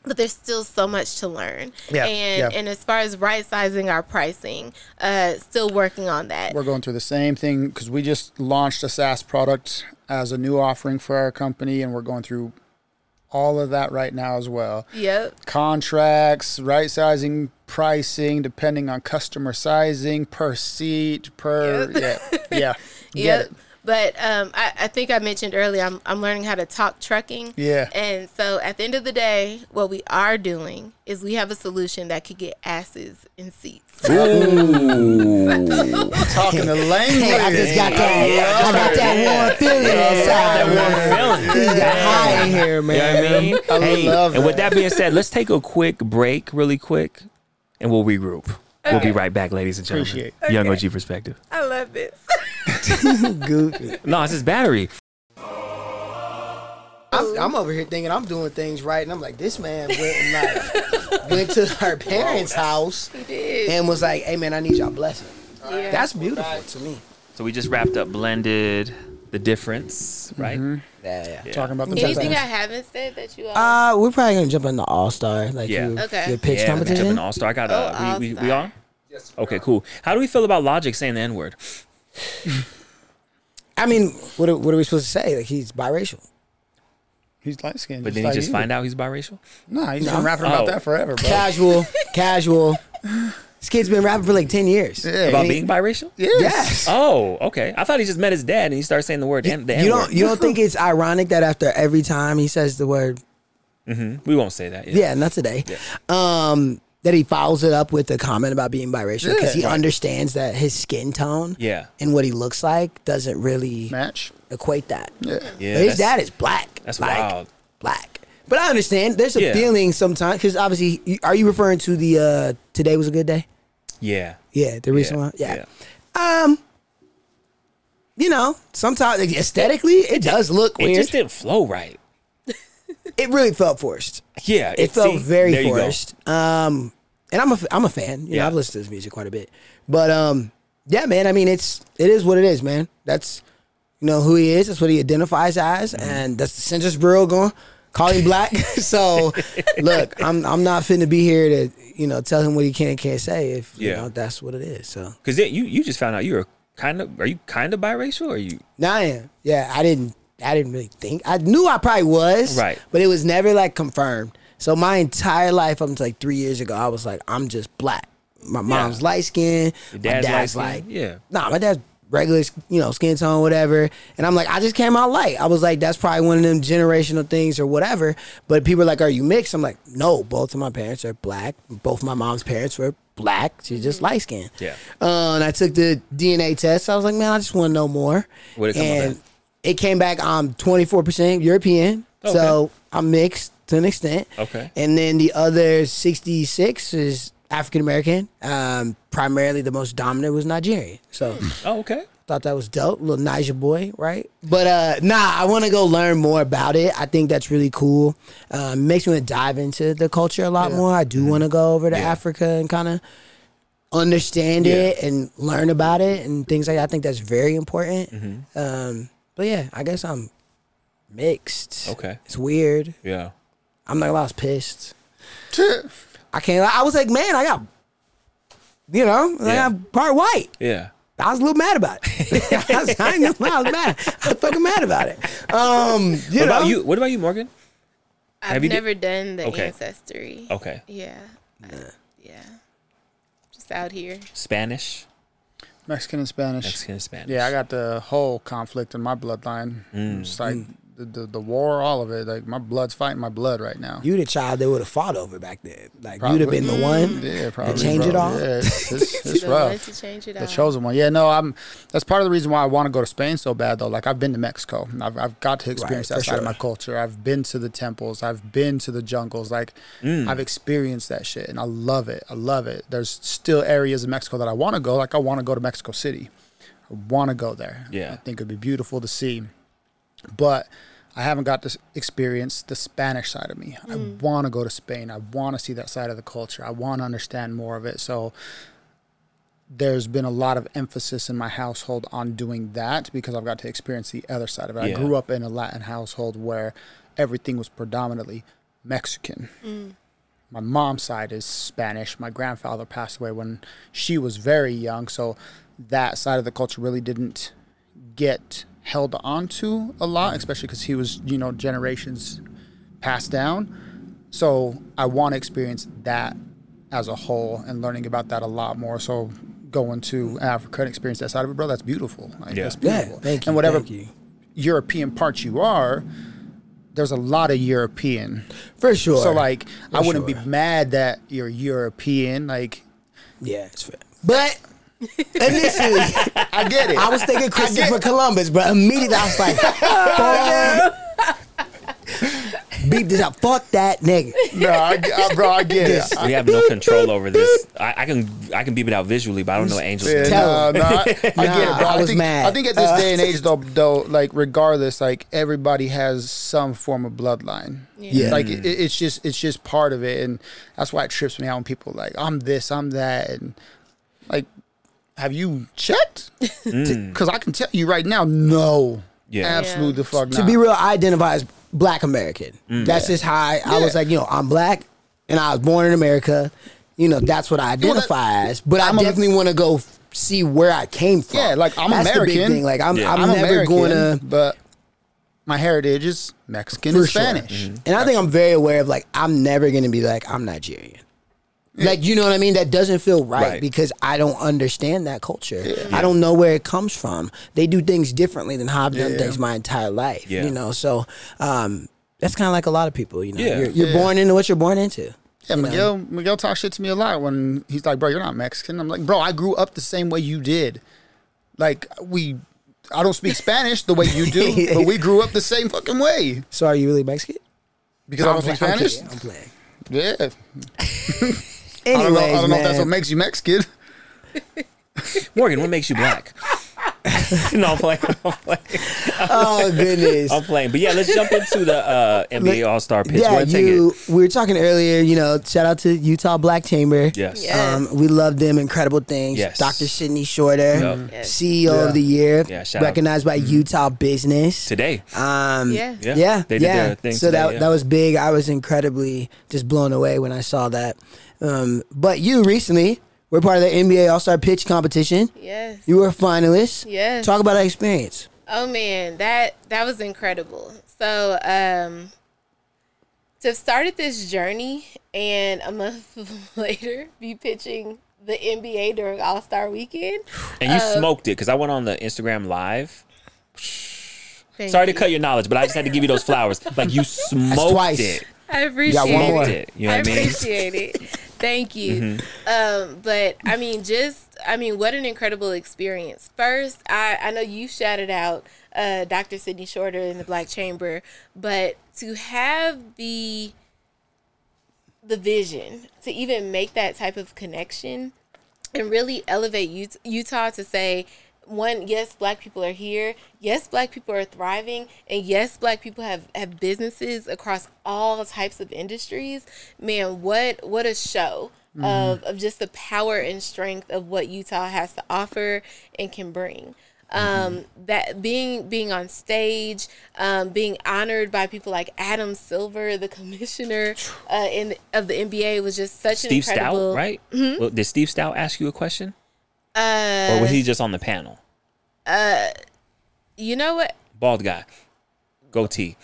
S5: but there's still so much to learn.
S3: Yeah,
S5: And
S3: yeah.
S5: and as far as right sizing our pricing, uh, still working on that.
S3: We're going through the same thing because we just launched a SaaS product as a new offering for our company, and we're going through all of that right now as well.
S5: Yep.
S3: Contracts, right sizing, pricing, depending on customer sizing, per seat, per yeah, yeah, get
S5: Yep.
S3: it.
S5: But um, I, I think I mentioned earlier, I'm, I'm learning how to talk trucking.
S3: Yeah.
S5: And so at the end of the day, what we are doing is we have a solution that could get asses in seats. Ooh.
S3: Talking the language.
S4: Hey, I just got that. I got that warm feeling inside. man. We got high in here, man.
S2: You know
S4: man.
S2: what I mean?
S3: I
S2: Hey,
S3: love
S2: and with
S3: that.
S2: that being said, let's take a quick break, really quick, and we'll regroup. We'll be right back, ladies and gentlemen.
S3: Appreciate
S2: Young OG perspective.
S5: I love this.
S4: Goofy.
S2: No, it's his battery.
S4: I'm, I'm over here thinking I'm doing things right, and I'm like, this man went and like went to her parents' house and was like, "Hey, man, I need y'all blessing."
S5: Yeah.
S4: That's beautiful to me.
S2: So we just wrapped up blended the difference, right?
S4: Yeah, yeah.
S2: Yeah.
S3: Talking about the
S5: Anything I haven't said that you all.
S4: Uh, we're probably gonna jump into All Star, like
S2: Yeah.
S4: your,
S5: Okay.
S4: your pitch
S2: yeah, we
S4: competition.
S2: an all star. I got uh,
S5: Oh,
S2: we, we, we
S5: All-Star.
S2: Yes. Okay, cool. How do we feel about Logic saying the N word?
S4: I mean, what are, what are we supposed to say? Like he's biracial.
S3: He's light skinned.
S2: But then he just find out he's biracial.
S3: Nah, he's
S4: No.
S3: been rapping about
S2: Oh.
S3: that forever, bro.
S4: Casual, casual. This kid's been rapping for like ten years.
S3: Yeah,
S2: About
S3: he-
S2: being biracial?
S3: Yes.
S4: Yes.
S2: Oh, okay. I thought he just met his dad and he started saying the word N, the
S4: You
S2: N
S4: don't you don't think it's ironic that after every time he says the word
S2: We won't say that.
S4: yeah, not today. Um that he follows it up with a comment about being biracial because he understands that his skin tone
S2: Yeah.
S4: and what he looks like doesn't really
S3: Match.
S4: equate that.
S3: Yeah.
S2: Yeah.
S4: But his
S2: that's-
S4: dad is black.
S2: That's
S4: like,
S2: wild.
S4: Black. But I understand. There's a
S2: Yeah.
S4: feeling sometimes because obviously, you- are you referring to the uh today was a good day?
S2: Yeah.
S4: Yeah, the recent
S2: Yeah.
S4: one. Yeah. Um, you know, sometimes like, aesthetically, it does look
S2: It
S4: weird.
S2: just didn't flow right.
S4: It really felt forced.
S2: Yeah.
S4: It felt
S2: see,
S4: very
S2: you
S4: forced. Um, and I'm a I'm a fan. You know,
S2: Yeah.
S4: I've listened to his music quite a bit. But um, yeah, man. I mean, it's it is what it is, man. That's you know who he is. That's what he identifies as,
S2: Mm-hmm.
S4: and that's the Census Bureau going call him black. so look, I'm I'm not finna be here to you know tell him what he can and can't say if you
S2: Yeah.
S4: know that's what it is. So
S2: Because then you, you just found out you were kind of, are you kind of biracial or are you?
S4: Nah, I am. Yeah, I didn't. I didn't really think. I knew I probably was.
S2: Right.
S4: But it was never like confirmed. So my entire life up until like three years ago, I was like, I'm just black. My mom's light skinned. My
S2: dad's
S4: dad's
S2: light-skinned?
S4: like,
S2: Yeah.
S4: Nah, my dad's regular, you know, skin tone, whatever. And I'm like, I just came out light. I was like, that's probably one of them generational things or whatever. But people are like, are you mixed? I'm like, no, both of my parents are black. Both of my mom's parents were black. She's just light skinned.
S2: Yeah.
S4: Uh, and I took the DNA test. I was like, man, I just want to know more.
S2: What'd it come
S4: and
S2: at?
S4: It came back, I'm 24% European. So I'm mixed to an extent.
S2: Okay.
S4: And then the other 66 is African American. Um, primarily the most dominant was Nigerian. So
S2: Oh, okay.
S4: thought that was dope. Little Niger boy, right? But uh nah, I want to go learn more about it. I think that's really cool. Um, makes me want to dive into the culture a lot more. I do want to go over to Africa and kind of understand it and learn about it and things like that. I think that's very important. Um, but yeah, I guess I'm mixed.
S2: Okay.
S4: It's weird.
S2: Yeah.
S4: I'm not gonna lie, I was pissed. I can't. lie. I was like, man, I got, you know, like
S2: Yeah.
S4: I'm part white.
S2: Yeah.
S4: I was a little mad about it. I, was, I ain't gonna lie, I was mad. I was fucking mad about it. Um, you
S2: What
S4: know,
S2: about you? What about you, Morgan?
S5: I've
S2: Have you d-
S5: never done the
S2: Okay.
S5: ancestry.
S2: Okay.
S5: Yeah. I- yeah. Just out here.
S2: Spanish,
S3: Mexican and Spanish.
S2: Mexican, and Spanish.
S3: Yeah, I got the whole conflict in my bloodline.
S2: Mm.
S3: It's like the, the the war, all of it. Like my blood's fighting my blood right now.
S4: you the child they would have fought over back then. Like you'd have been the one.
S3: Yeah, probably.
S4: change it all?
S3: Yeah, it's, it's, it's
S5: the
S3: rough.
S5: to change it
S3: The
S5: all.
S3: chosen one. Yeah, no, I'm. That's part of the reason why I want to go to Spain so bad, though. Like I've been to Mexico. I've I've got to experience
S4: for
S3: that side
S4: sure.
S3: of my culture. I've been to the temples. I've been to the jungles. Like
S2: Mm.
S3: I've experienced that shit, and I love it. I love it. There's still areas in Mexico that I want to go. Like I want to go to Mexico City. I want to go there.
S2: Yeah.
S3: I think it'd be beautiful to see, but. I haven't got to experience the Spanish side of me. I mm. want to go to Spain. I want to see that side of the culture. I want to understand more of it. So there's been a lot of emphasis in my household on doing that because I've got to experience the other side of it.
S2: Yeah.
S3: I grew up in a Latin household where everything was predominantly Mexican. Mm. My mom's side is Spanish. My grandfather passed away when she was very young, so that side of the culture really didn't get held onto a lot, especially because he was, you know, generations passed down. So I want to experience that as a whole and learning about that a lot more. So going to Africa and experience that side of it, bro, that's beautiful. Like,
S2: Yeah.
S3: That's
S4: Yeah,
S3: beautiful.
S4: thank you.
S3: and whatever
S4: thank you.
S3: European part you are, there's a lot of European.
S4: For sure.
S3: So like, I wouldn't
S4: sure.
S3: be mad that you're European. Like,
S4: yeah, it's fair. But initially,
S3: I get it.
S4: I was thinking Christopher Columbus, but immediately I was like, "Fuck." beep this out. Fuck that nigga.
S3: no, I, I, bro, I get it.
S2: we have no control over this. I, I can I can beep it out visually, but I don't know angels.
S3: Yeah,
S2: do.
S4: Tell
S3: no,
S4: him.
S3: no, I, I get it, bro.
S4: I was
S3: think,
S4: mad.
S3: I think at this
S4: Uh,
S3: day and age, though, though, like regardless, like everybody has some form of bloodline.
S4: Yeah.
S3: Like it, it's just it's just part of it, and that's why it trips me out when people are like I'm this, I'm that, and like, have you checked? Mm. Because I can tell you right now, no.
S2: Yeah.
S3: absolutely the fuck
S4: To be real, I identify as black American. Mm. That's just how I, I was like, you know, I'm black and I was born in America. You know, that's what I
S3: Well, that-
S4: identify as. But i
S3: I'm a-
S4: definitely want to go f- see where I came from.
S3: Yeah, like, I'm
S4: that's The big
S3: American.
S4: thing. Like I'm,
S2: Yeah.
S4: I'm,
S3: I'm
S4: never
S3: American,
S4: going to.
S3: but my heritage is Mexican
S4: For
S3: and
S4: sure.
S3: Spanish. Mm-hmm.
S4: And I think I'm very aware of like I'm never gonna be like I'm Nigerian. Like you know what I mean? That doesn't feel right,
S2: Right.
S4: because I don't understand that culture. I don't know where it comes from. They do things differently than how I've done
S3: Yeah.
S4: things my entire life.
S2: Yeah.
S4: You know, so um, that's kind of like a lot of people. You know,
S2: Yeah.
S4: you're, you're
S3: Yeah.
S4: born into what you're born into.
S3: Yeah,
S4: you know?
S3: Miguel Miguel talks shit to me a lot when he's like, "Bro, you're not Mexican." I'm like, "Bro, I grew up the same way you did. Like we, I don't speak Spanish the way you do, but we grew up the same fucking way
S4: So are you really Mexican?
S3: because I don't
S4: I'm
S3: speak
S4: play- I'm
S3: Spanish.
S4: I'm playing.
S3: Yeah,
S4: Anyways,
S3: I don't know. I don't know if that's what makes you Mexican.
S2: Morgan, what makes you black? no, I'm playing. I'm playing.
S4: oh goodness.
S2: I'm playing. But yeah, let's jump into the uh, NBA All Star pitch.
S4: yeah, you. We were talking earlier. You know, shout out to Utah Black Chamber.
S2: Yes.
S5: Yeah.
S4: Um, we love them. Incredible things.
S2: Yes.
S4: Dr. Sydney Shorter,
S2: Yep.
S5: Yes.
S4: CEO
S3: Yeah.
S4: of the year,
S2: Yeah, shout out.
S4: recognized by Utah Business.
S2: Today.
S4: Um,
S5: Yeah.
S2: Yeah.
S4: yeah,
S2: They did
S4: yeah.
S2: their thing
S4: so
S2: today,
S4: that
S2: yeah.
S4: that was big. I was incredibly just blown away when I saw that. Um, but you recently were part of the NBA All Star Pitch competition.
S5: Yes.
S4: You were a finalist.
S5: Yes.
S4: Talk about that experience.
S5: Oh man, that that was incredible. So, um to have started this journey and a month later be pitching the NBA during All Star Weekend.
S2: And you smoked it because I went on the Instagram live.
S5: Thank
S2: Sorry to cut your knowledge, but I just had to give you those flowers. Like you smoked
S4: twice.
S2: it.
S5: I appreciate
S4: more.
S5: It.
S2: You know
S5: I
S2: I mean? Mm-hmm.
S5: appreciate it. Thank you. Um, but I mean, just I mean, what an incredible experience. First, I I know you shouted out uh, Dr. Sydney Shorter in the Black Chamber, but to have the the vision to even make that type of connection and really elevate Utah to say, one, yes, black people are here. Yes, black people are thriving. And yes, black people have, have businesses across all types of industries. Man, what what a show of, of just the power and strength of what Utah has to offer and can bring. Um, that being being on stage, um, being honored by people like Adam Silver, the commissioner uh, in of the NBA, was just such an
S2: Steve
S5: incredible.
S2: Stoute, right? Well, did Steve Stoute ask you a question,
S5: Uh,
S2: or was he just on the panel?
S5: Uh, you know what?
S2: Bald guy, goatee.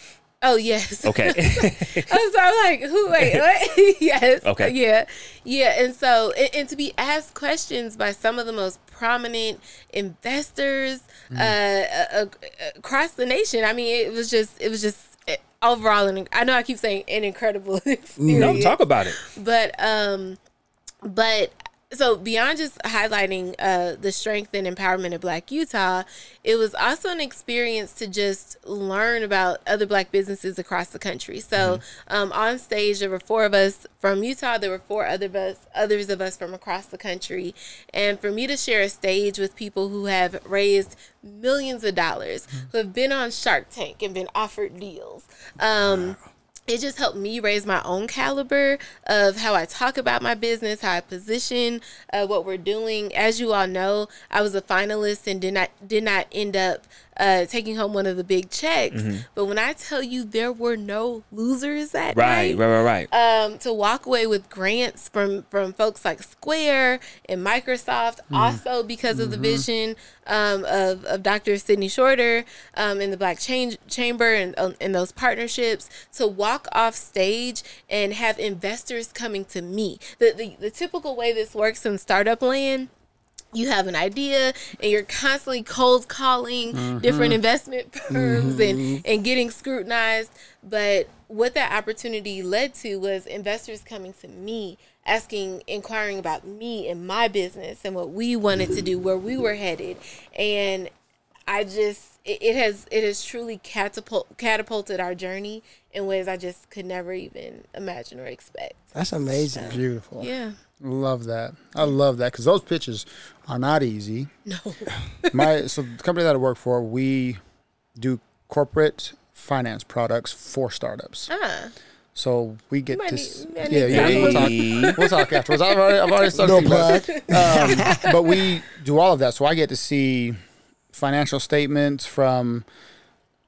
S5: Oh yes.
S2: Okay.
S5: Was, I'm like, who? Wait, what? yes.
S2: Okay.
S5: Yeah, yeah. And so, and, and to be asked questions by some of the most prominent investors uh, uh, uh, across the nation. I mean, it was just, it was just eh, overall. And I know I keep saying an incredible experience.
S2: no, talk about it.
S5: but um but so beyond just highlighting uh, the strength and empowerment of Black Utah, it was also an experience to just learn about other Black businesses across the country. So um, on stage, there were four of us from Utah. There were four other of us, others of us from across the country, and for me to share a stage with people who have raised millions of dollars, who have been on Shark Tank and been offered deals. Um, it just helped me raise my own caliber of how I talk about my business, how I position uh, what we're doing. As you all know, I was a finalist and did not did not end up uh, taking home one of the big checks. But when I tell you there were no losers that
S2: Right,
S5: night,
S2: right, right, right.
S5: um, to walk away with grants from from folks like Square and Microsoft, also because of the vision um, of of Dr. Sidney Shorter um, and the Black Change Chamber and um, and those partnerships to walk off stage and have investors coming to me. The the, the typical way this works in startup land you have an idea and you're constantly cold calling mm-hmm. different investment firms and, mm-hmm. and getting scrutinized. But what that opportunity led to was investors coming to me, asking, inquiring about me and my business and what we wanted to do, where we were headed. And I just it, it has it has truly catapult catapulted our journey in ways I just could never even imagine or expect.
S4: That's amazing.
S3: Beautiful.
S5: Yeah.
S3: Love that. I love that because those pitches are not easy.
S5: No.
S3: My so the company that I work for, we do corporate finance products for startups.
S5: Ah.
S3: So we get
S5: might
S3: to
S5: need-
S3: s- yeah, yeah, we'll
S5: talk
S3: talk. We'll talk afterwards. I've already, I've already started
S4: No
S3: thinking
S4: plug.
S3: Um, but we do all of that. So I get to see financial statements from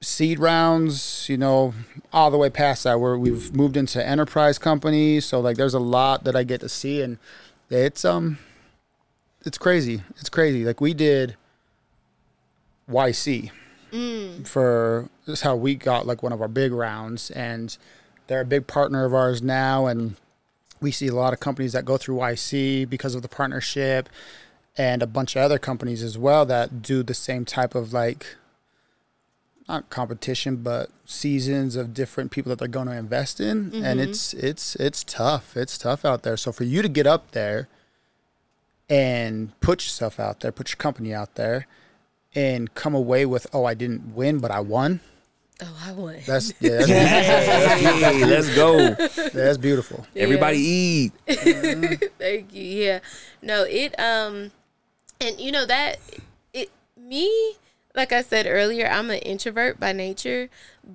S3: seed rounds, you know, all the way past that where we've moved into enterprise companies. So like there's a lot that I get to see and it's um it's crazy. It's crazy. Like we did YC for this is how we got like one of our big rounds and they're a big partner of ours now and we see a lot of companies that go through YC because of the partnership and a bunch of other companies as well that do the same type of like not competition but seasons of different people that they're going to invest in and it's it's it's tough it's tough out there so for you to get up there and put yourself out there put your company out there and come away with oh I didn't win but I won
S5: Oh, I won.
S3: that's yeah, that's,
S2: Hey, let's go.
S3: that's beautiful
S2: Everybody eat.
S5: Thank you. Yeah. No, it um and you know that it me like I said earlier, I'm an introvert by nature,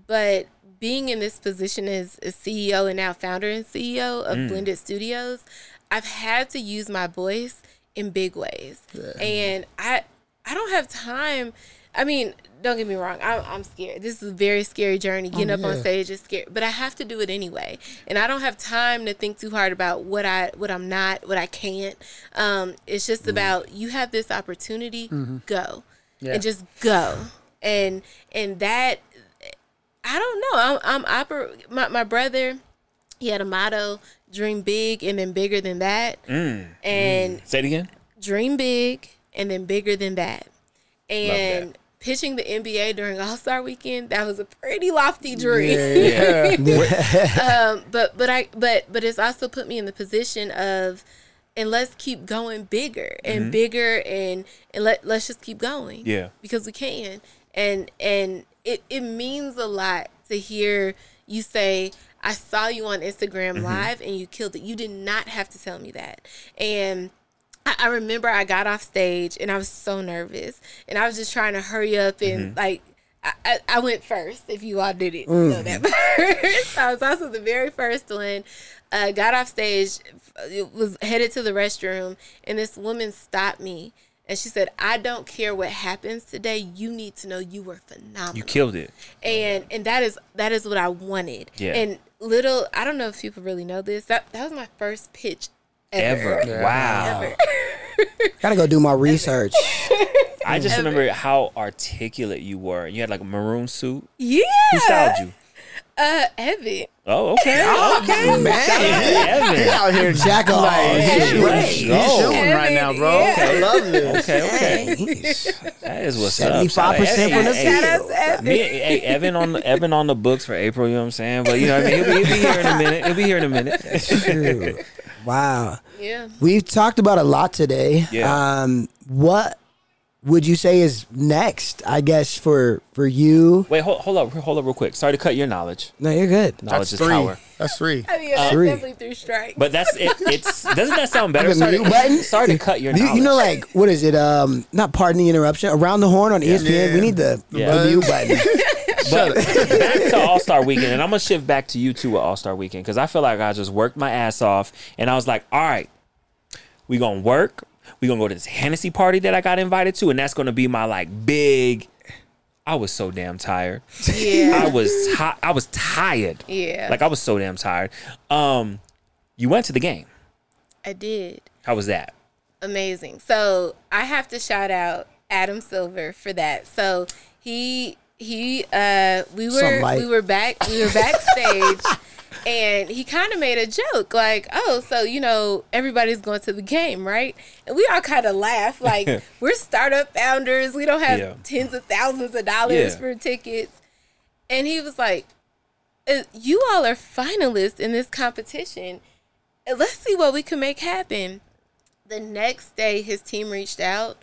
S5: but being in this position as a CEO and now founder and CEO of mm. Blended Studios, I've had to use my voice in big ways. And I I don't have time. I mean, don't get me wrong. I'm, I'm scared. This is a very scary journey. Getting oh, up on stage is scary, but I have to do it anyway. And I don't have time to think too hard about what I, what I'm not, what I can't. Um, it's just mm. about you have this opportunity, mm-hmm. go,
S3: Yeah.
S5: and just go. And and that, I don't know. I'm I'm oper- my my brother. He had a motto: dream big and then bigger than that. And
S2: Say it again.
S5: dream big and then bigger than that. And
S2: that.
S5: pitching the NBA during All Star Weekend, that was a pretty lofty dream.
S3: yeah, yeah.
S5: um, but but I but but it's also put me in the position of, and let's keep going bigger and mm-hmm. bigger and and let let's just keep going.
S2: Yeah.
S5: because we can. And and it it means a lot to hear you say. I saw you on Instagram mm-hmm. live and you killed it. You did not have to tell me that. And I, I remember I got off stage and I was so nervous and I was just trying to hurry up and mm-hmm. like I, I, I went first. If you all didn't mm. know that first, I was also the very first one. Uh, got off stage, was headed to the restroom, and this woman stopped me And she said, I don't care what happens today. You need to know you were phenomenal.
S2: You killed it.
S5: and and that is that is what I wanted.
S2: Yeah.
S5: And little I don't know if people really know this. That that was my first pitch ever.
S2: Ever. Wow.
S5: Ever.
S4: Gotta go do my research.
S2: I just
S5: Ever.
S2: remember how articulate you were. You had like a maroon suit.
S5: Yeah.
S2: Who styled you?
S5: Uh Evan.
S2: Oh, okay. okay.
S4: man.
S2: Shout out Evan.
S3: out here
S4: Jack off.
S3: Like,
S4: He's
S3: he's,
S4: great.
S2: Oh.
S3: showing right now, bro.
S5: Yeah.
S3: I love this.
S2: Okay, okay.
S4: Dang, he's
S2: That is what's up.
S4: 75% from the
S2: hey,
S4: field.
S5: to Evan.
S2: Me, hey, Evan on the Evan on the books for April. You know what I'm saying? But you know, what I mean, he'll be, he'll be here in a minute. He'll be here in a minute.
S4: True. Wow.
S5: Yeah.
S4: We've talked about a lot today.
S2: Yeah.
S4: Um, what would you say is next? I guess for for you.
S2: Wait, hold, hold up, hold up, real quick. Sorry to cut your knowledge.
S4: No, you're good.
S2: Knowledge
S3: That's
S2: is
S3: three.
S2: power.
S3: That's three.
S5: I mean, that's
S4: Three.
S5: definitely three strikes.
S2: But that's it. It's doesn't that sound better?
S4: The
S2: Sorry,
S4: mute button?
S2: sorry to cut your
S4: You,
S2: knowledge.
S4: you know, like what is it? Um, not pardon the interruption. Around the horn on ESPN.
S3: Yeah.
S4: We need the,
S2: Yeah.
S4: the mute button.
S2: But back to All Star Weekend, and I'm gonna shift back to you too with All Star Weekend because I feel like I just worked my ass off, and I was like, all right, we gonna work. We gonna go to this Hennessy party that I got invited to, and that's gonna be my like big. I was so damn tired.
S5: yeah.
S2: I was ti- I was tired.
S5: Yeah.
S2: Like I was so damn tired. Um, you went to the game.
S5: I did.
S2: How was that?
S5: amazing. So I have to shout out Adam Silver for that. So he he uh we were we were back we were backstage and he kind of made a joke like, "Oh, so you know everybody's going to the game, right?" And we all kind of laugh like we're startup founders. We don't have
S2: Yeah.
S5: tens of thousands of dollars
S2: Yeah.
S5: for tickets. And he was like, "Uh, "You all are finalists in this competition. Uh, Let's see what we can make happen." the next day his team reached out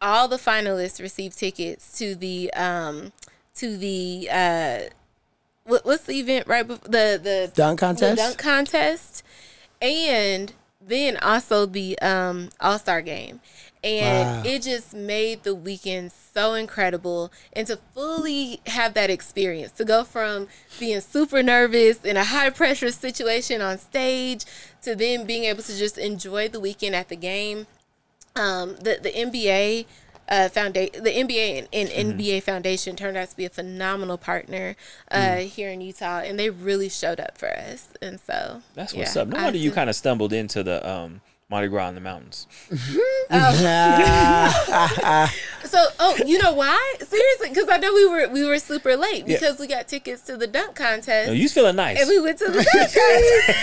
S5: all the finalists received tickets to the um to the uh what, what's the event right before the the
S4: Dunk contest?
S5: the dunk contest and then also the um all-star game and
S4: Wow.
S5: it just made the weekend so incredible and to fully have that experience to go from being super nervous in a high pressure situation on stage to then being able to just enjoy the weekend at the game um, the the NBA uh, foundation, the NBA and, and NBA Foundation turned out to be a phenomenal partner uh, here in Utah, and they really showed up for us. And so
S2: That's
S5: yeah,
S2: what's up. No wonder you kind of stumbled into the um, Mardi Gras in the mountains. Mm-hmm. Oh.
S5: So, oh, you know why? Seriously, because I know we were we were super late because we got tickets to the dunk contest,
S2: Oh, you was feeling nice.
S5: and we went to the dunk contest.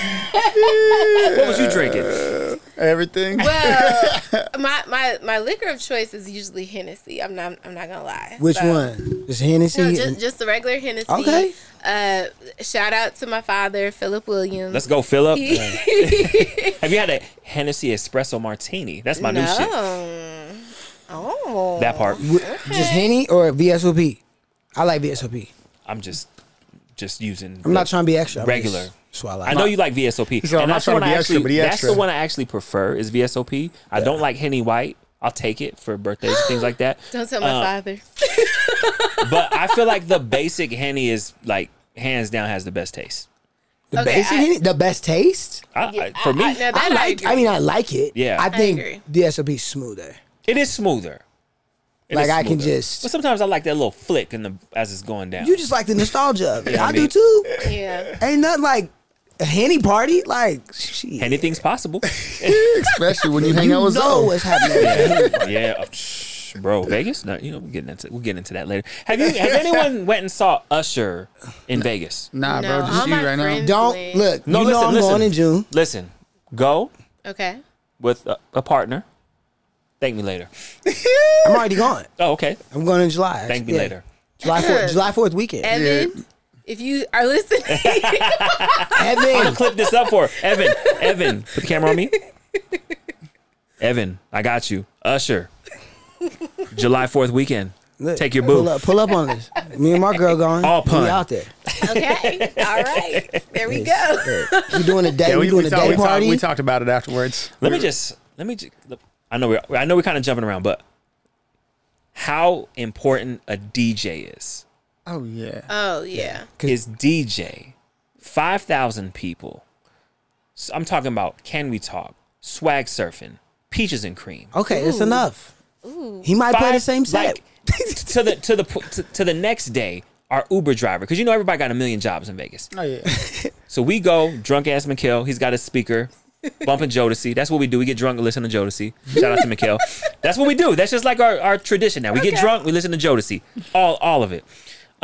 S2: what was you drinking?
S3: Uh, everything.
S5: Well, my, my my liquor of choice is usually Hennessy. I'm not I'm not gonna lie.
S4: Which
S5: So-
S4: one? Is Hennessy?
S5: No, just, just the regular Hennessy.
S4: Okay.
S5: Uh, shout out to my father, Philip Williams.
S2: Let's go, Philip. Have you had a Hennessy espresso martini? That's my new shit.
S5: Oh.
S2: That part.
S4: Wh- Just Henny or VSOP? I like VSOP.
S2: I'm just just using.
S4: I'm not trying to be extra.
S2: Regular.
S4: Just, that's what I like.
S2: I know you like VSOP.
S3: So I'm
S2: and
S3: not
S2: that's the
S3: trying
S2: one
S3: to
S2: I
S3: be extra,
S2: actually.
S3: but he
S2: that's
S3: extra.
S2: the one I actually prefer is VSOP. I don't like Henny White. I'll take it for birthdays and things like that.
S5: Don't tell my
S2: Uh,
S5: father.
S2: But I feel like the basic Henny is like hands down has the best taste.
S4: the
S5: Okay,
S4: basic
S5: I-
S4: Henny, the best taste.
S2: I,
S5: Yeah,
S2: I, for me,
S5: I, I, now that
S4: I
S5: I,
S4: like.
S5: agree.
S4: I, mean, I like it.
S2: Yeah.
S4: I
S2: I
S4: think
S5: agree.
S4: VSOP is smoother.
S2: it is smoother. It
S4: Like,
S2: is
S4: I can just-
S2: But sometimes I like that little flick in the as it's going down.
S4: You just like the nostalgia of it.
S2: Yeah, I
S4: I,
S2: mean-
S4: do too.
S5: yeah.
S4: Ain't nothing like a Henny party. Like, shit.
S2: Anything's possible.
S3: Especially when you hang
S4: you
S3: out with
S4: know
S3: Zoe.
S4: what's happening. at a Henny party.
S2: yeah, uh, bro. Vegas? No, you know we're getting into we'll get into that later. Have you? Has anyone went and saw Usher in Vegas?
S3: Nah,
S5: No,
S3: bro,
S5: all
S3: just you
S5: my
S3: right now.
S4: Don't look.
S2: No,
S4: you
S2: listen,
S4: know I'm
S2: listen.
S4: going in June.
S2: Listen, go
S5: Okay.
S2: with a, a partner. Thank me later.
S4: I'm already going.
S2: Oh, okay.
S4: I'm going in July.
S2: Thank me
S4: Yeah.
S2: later.
S4: July fourth. July fourth weekend.
S5: Evan, if you are listening,
S2: I'm gonna
S4: Evan,
S2: clip this up for Evan. Evan, put the camera on me. Evan, I got you. Usher. July 4th weekend.
S4: look,
S2: Take your
S4: Pull
S2: boo.
S4: up, pull up on this. Me and my girl going.
S2: All pun.
S4: We out there.
S5: okay. All right. There we go.
S4: We doing a day.
S3: Yeah,
S4: we,
S3: we,
S4: doing
S3: we,
S4: a
S3: talk-
S4: day
S3: we, talk-
S4: party.
S3: we talked about it afterwards.
S2: Let me just let me just I know we're I know we're kind of jumping around, but how important a DJ is.
S3: Oh yeah.
S5: Oh yeah.
S2: Is DJ 5,000 people. So I'm talking about Can We Talk, Swag Surfing, Peaches and Cream.
S4: okay, it's enough. He might play the same set.
S2: like, to the to the to, to the next day. Our Uber driver, because you know everybody got a million jobs in Vegas.
S3: Oh yeah.
S2: So we go, drunk ass Mikhail. He's got a speaker, bumping Jodeci. That's what we do. We get drunk and listen to Jodeci. Shout out to Mikhail. That's what we do. That's just like our, our tradition now. We get drunk, we listen to Jodeci. All all of it.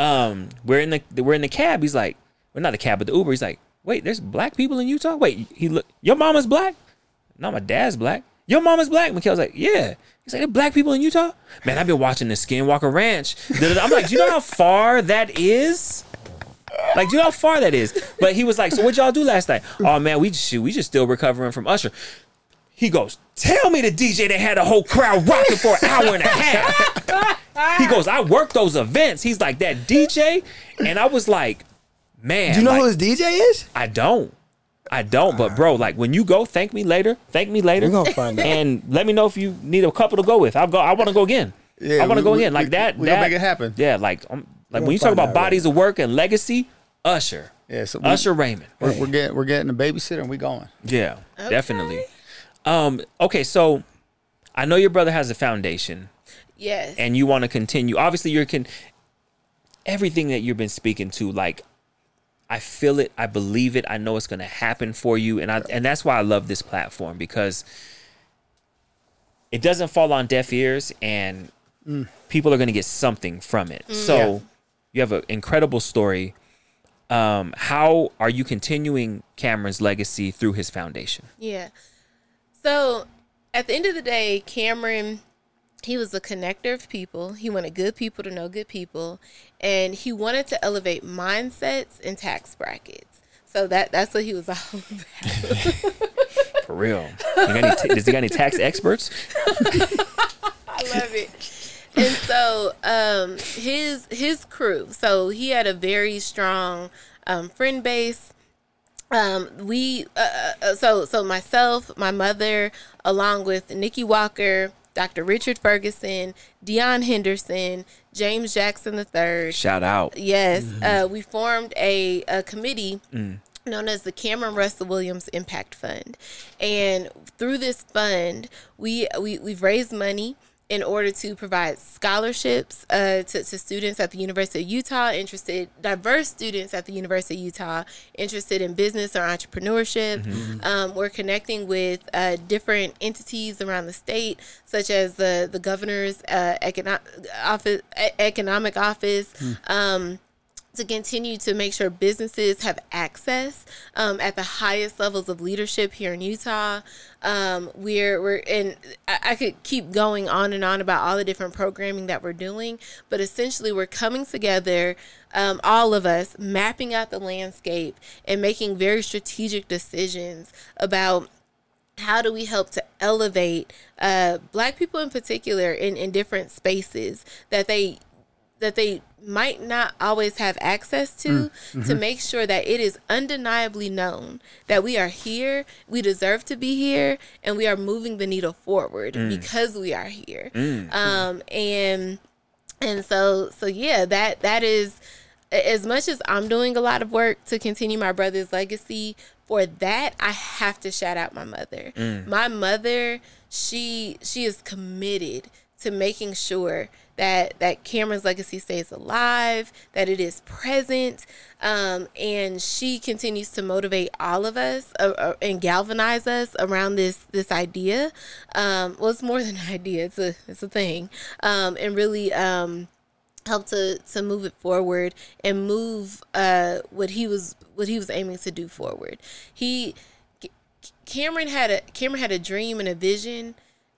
S2: Um, we're in the we're in the cab. He's like, we're not the cab, but the Uber. He's like, wait, there's black people in Utah. Wait, he look, your mama's black? No, my dad's black. Your mama's black? Mikhail's like, yeah. He's like, there black people in Utah? Man, I've been watching the Skinwalker Ranch. I'm like, do you know how far that is? Like, do you know how far that is? But he was like, so what y'all do last night? Oh man, we just shoot, we just still recovering from Usher. He goes, tell me the DJ that had a whole crowd rocking for an hour and a half. He goes, I work those events. He's like that DJ, and I was like, man,
S4: Do you know
S2: like,
S4: who his DJ is?
S2: I don't. I don't, but bro, like when you go, thank me later. Thank me later.
S4: We're gonna find out.
S2: And let me know if you need a couple to go with. I'll go. I want to go again.
S3: Yeah,
S2: I want to
S3: we-
S2: go
S3: we-
S2: again. Like
S3: we-
S2: that.
S3: we
S2: that
S3: gonna make it happen.
S2: Yeah, like um, like when you talk about
S4: find out,
S2: bodies of work and legacy, Usher.
S3: Yeah. So we,
S2: Usher Raymond.
S3: we're, we're getting we're getting a babysitter and we going.
S2: Yeah, definitely. Um. Okay, so I know your brother has a foundation,
S5: Yes.
S2: and you want to continue. Obviously, you're can everything that you've been speaking to, like I feel it, I believe it, I know it's going to happen for you, and I and that's why I love this platform because it doesn't fall on deaf ears, and people are going to get something from it. So
S3: Yeah.
S2: you have an incredible story. Um, how are you continuing Cameron's legacy through his foundation?
S5: Yeah. So at the end of the day, Cameron, he was a connector of people. He wanted good people to know good people. And he wanted to elevate mindsets and tax brackets. So that that's what he was all about.
S2: For real? You got any t- does he got any tax experts?
S5: I love it. And so um, his his crew. So he had a very strong um, friend base. Um, we uh, uh, so so myself, my mother, along with Nikki Walker, Dr. Richard Ferguson, Dion Henderson, James Jackson III.
S2: Shout out.
S5: Yes, uh, we formed a, a committee known as the Cameron Russell Williams Impact Fund, and through this fund, we, we we've raised money in order to provide scholarships uh, to, to students at the University of Utah interested, diverse students at the University of Utah interested in business or entrepreneurship. Um, we're connecting with uh, different entities around the state, such as the the governor's uh, economic office, economic office. Um, to continue to make sure businesses have access um, at the highest levels of leadership here in Utah. Um, we're we're and I, could keep going on and on about all the different programming that we're doing, but essentially we're coming together, um, all of us, mapping out the landscape and making very strategic decisions about how do we help to elevate uh, black people in particular in, in different spaces that they that they might not always have access to mm, to mm-hmm. make sure that it is undeniably known that we are here we deserve to be here and we are moving the needle forward mm. because we are here. Mm, um, and and so so yeah that that is as much as I'm doing a lot of work to continue my brother's legacy, for that I have to shout out my mother. My mother, she she is committed to making sure that that Cameron's legacy stays alive, that it is present, um, and she continues to motivate all of us uh, uh, and galvanize us around this this idea. Um, well, it's more than an idea; it's a it's a thing, um, and really. Um, help to to move it forward and move uh what he was what he was aiming to do forward. He Cameron had a Cameron had a dream and a vision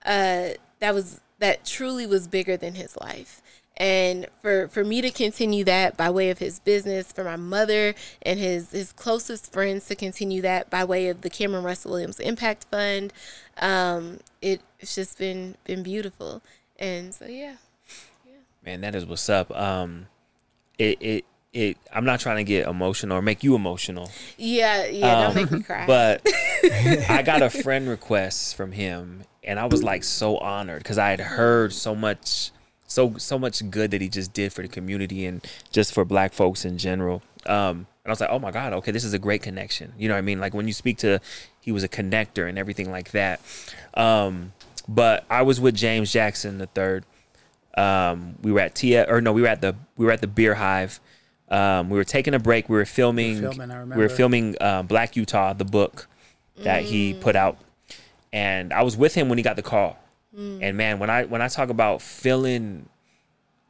S5: uh that was that truly was bigger than his life. And for for me to continue that by way of his business, for my mother and his his closest friends to continue that by way of the Cameron Russell Williams Impact Fund, um, it, it's just been been beautiful. And so yeah. yeah.
S2: Man, that is what's up. Um, it it it. I'm not trying to get emotional or make you emotional,
S5: Yeah, yeah, don't make me cry.
S2: but I got a friend request from him, and I was like so honored because I had heard so much, so so much good that he just did for the community and just for Black folks in general. Um, and I was like, oh my god, okay, this is a great connection. You know what I mean? Like when you speak to, he was a connector and everything like that. Um, but I was with James Jackson the third. Um, we were at Tia, or no, we were at the we were at the Beer Hive. Um, we were taking a break. We were filming.
S3: filming, I
S2: we were filming uh, Black Utah, the book that he put out, and I was with him when he got the call. Hmm. And man, when I when I talk about feeling,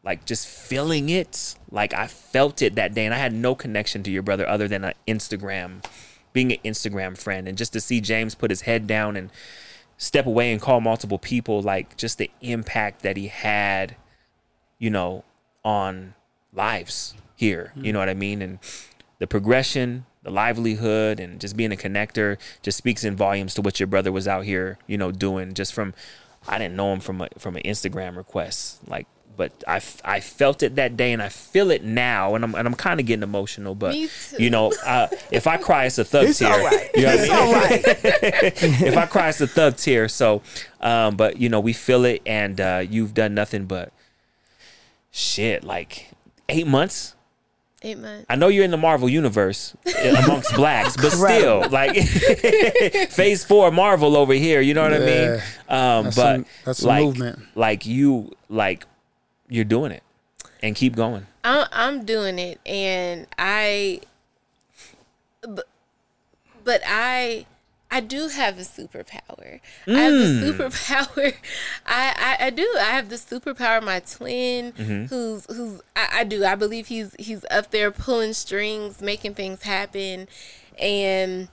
S2: like just feeling it, like I felt it that day, and I had no connection to your brother other than an Instagram, being an Instagram friend, and just to see James put his head down and step away and call multiple people, like just the impact that he had, you know, on lives here. You hmm. know what I mean? And the progression, the livelihood, and just being a connector just speaks in volumes to what your brother was out here, you know, doing just from. I didn't know him from a, from an Instagram request, like, but I, f- I felt it that day, and I feel it now, and I'm and I'm kind of getting emotional, but you know, uh, if I cry, it's a thug
S4: It's
S2: tear.
S4: all right.
S2: You know what I
S4: It's
S2: mean?
S4: all right.
S2: if I cry, it's a thug tear. So, um, but you know, we feel it, and uh, you've done nothing but shit. Like eight months.
S5: Eight months.
S2: I know you're in the Marvel universe uh, amongst blacks, but still, like Phase Four Marvel over here. You know what I mean? Um,
S3: That's
S2: but
S3: some- that's
S2: like,
S3: movement.
S2: like you, like you're doing it, and keep going.
S5: I'm I'm doing it, and I, but, but I, I do have a superpower. I have the mm. superpower. I, I I do. I have the superpower. of My twin, mm-hmm. who's who's I, I do. I believe he's he's up there pulling strings, making things happen, and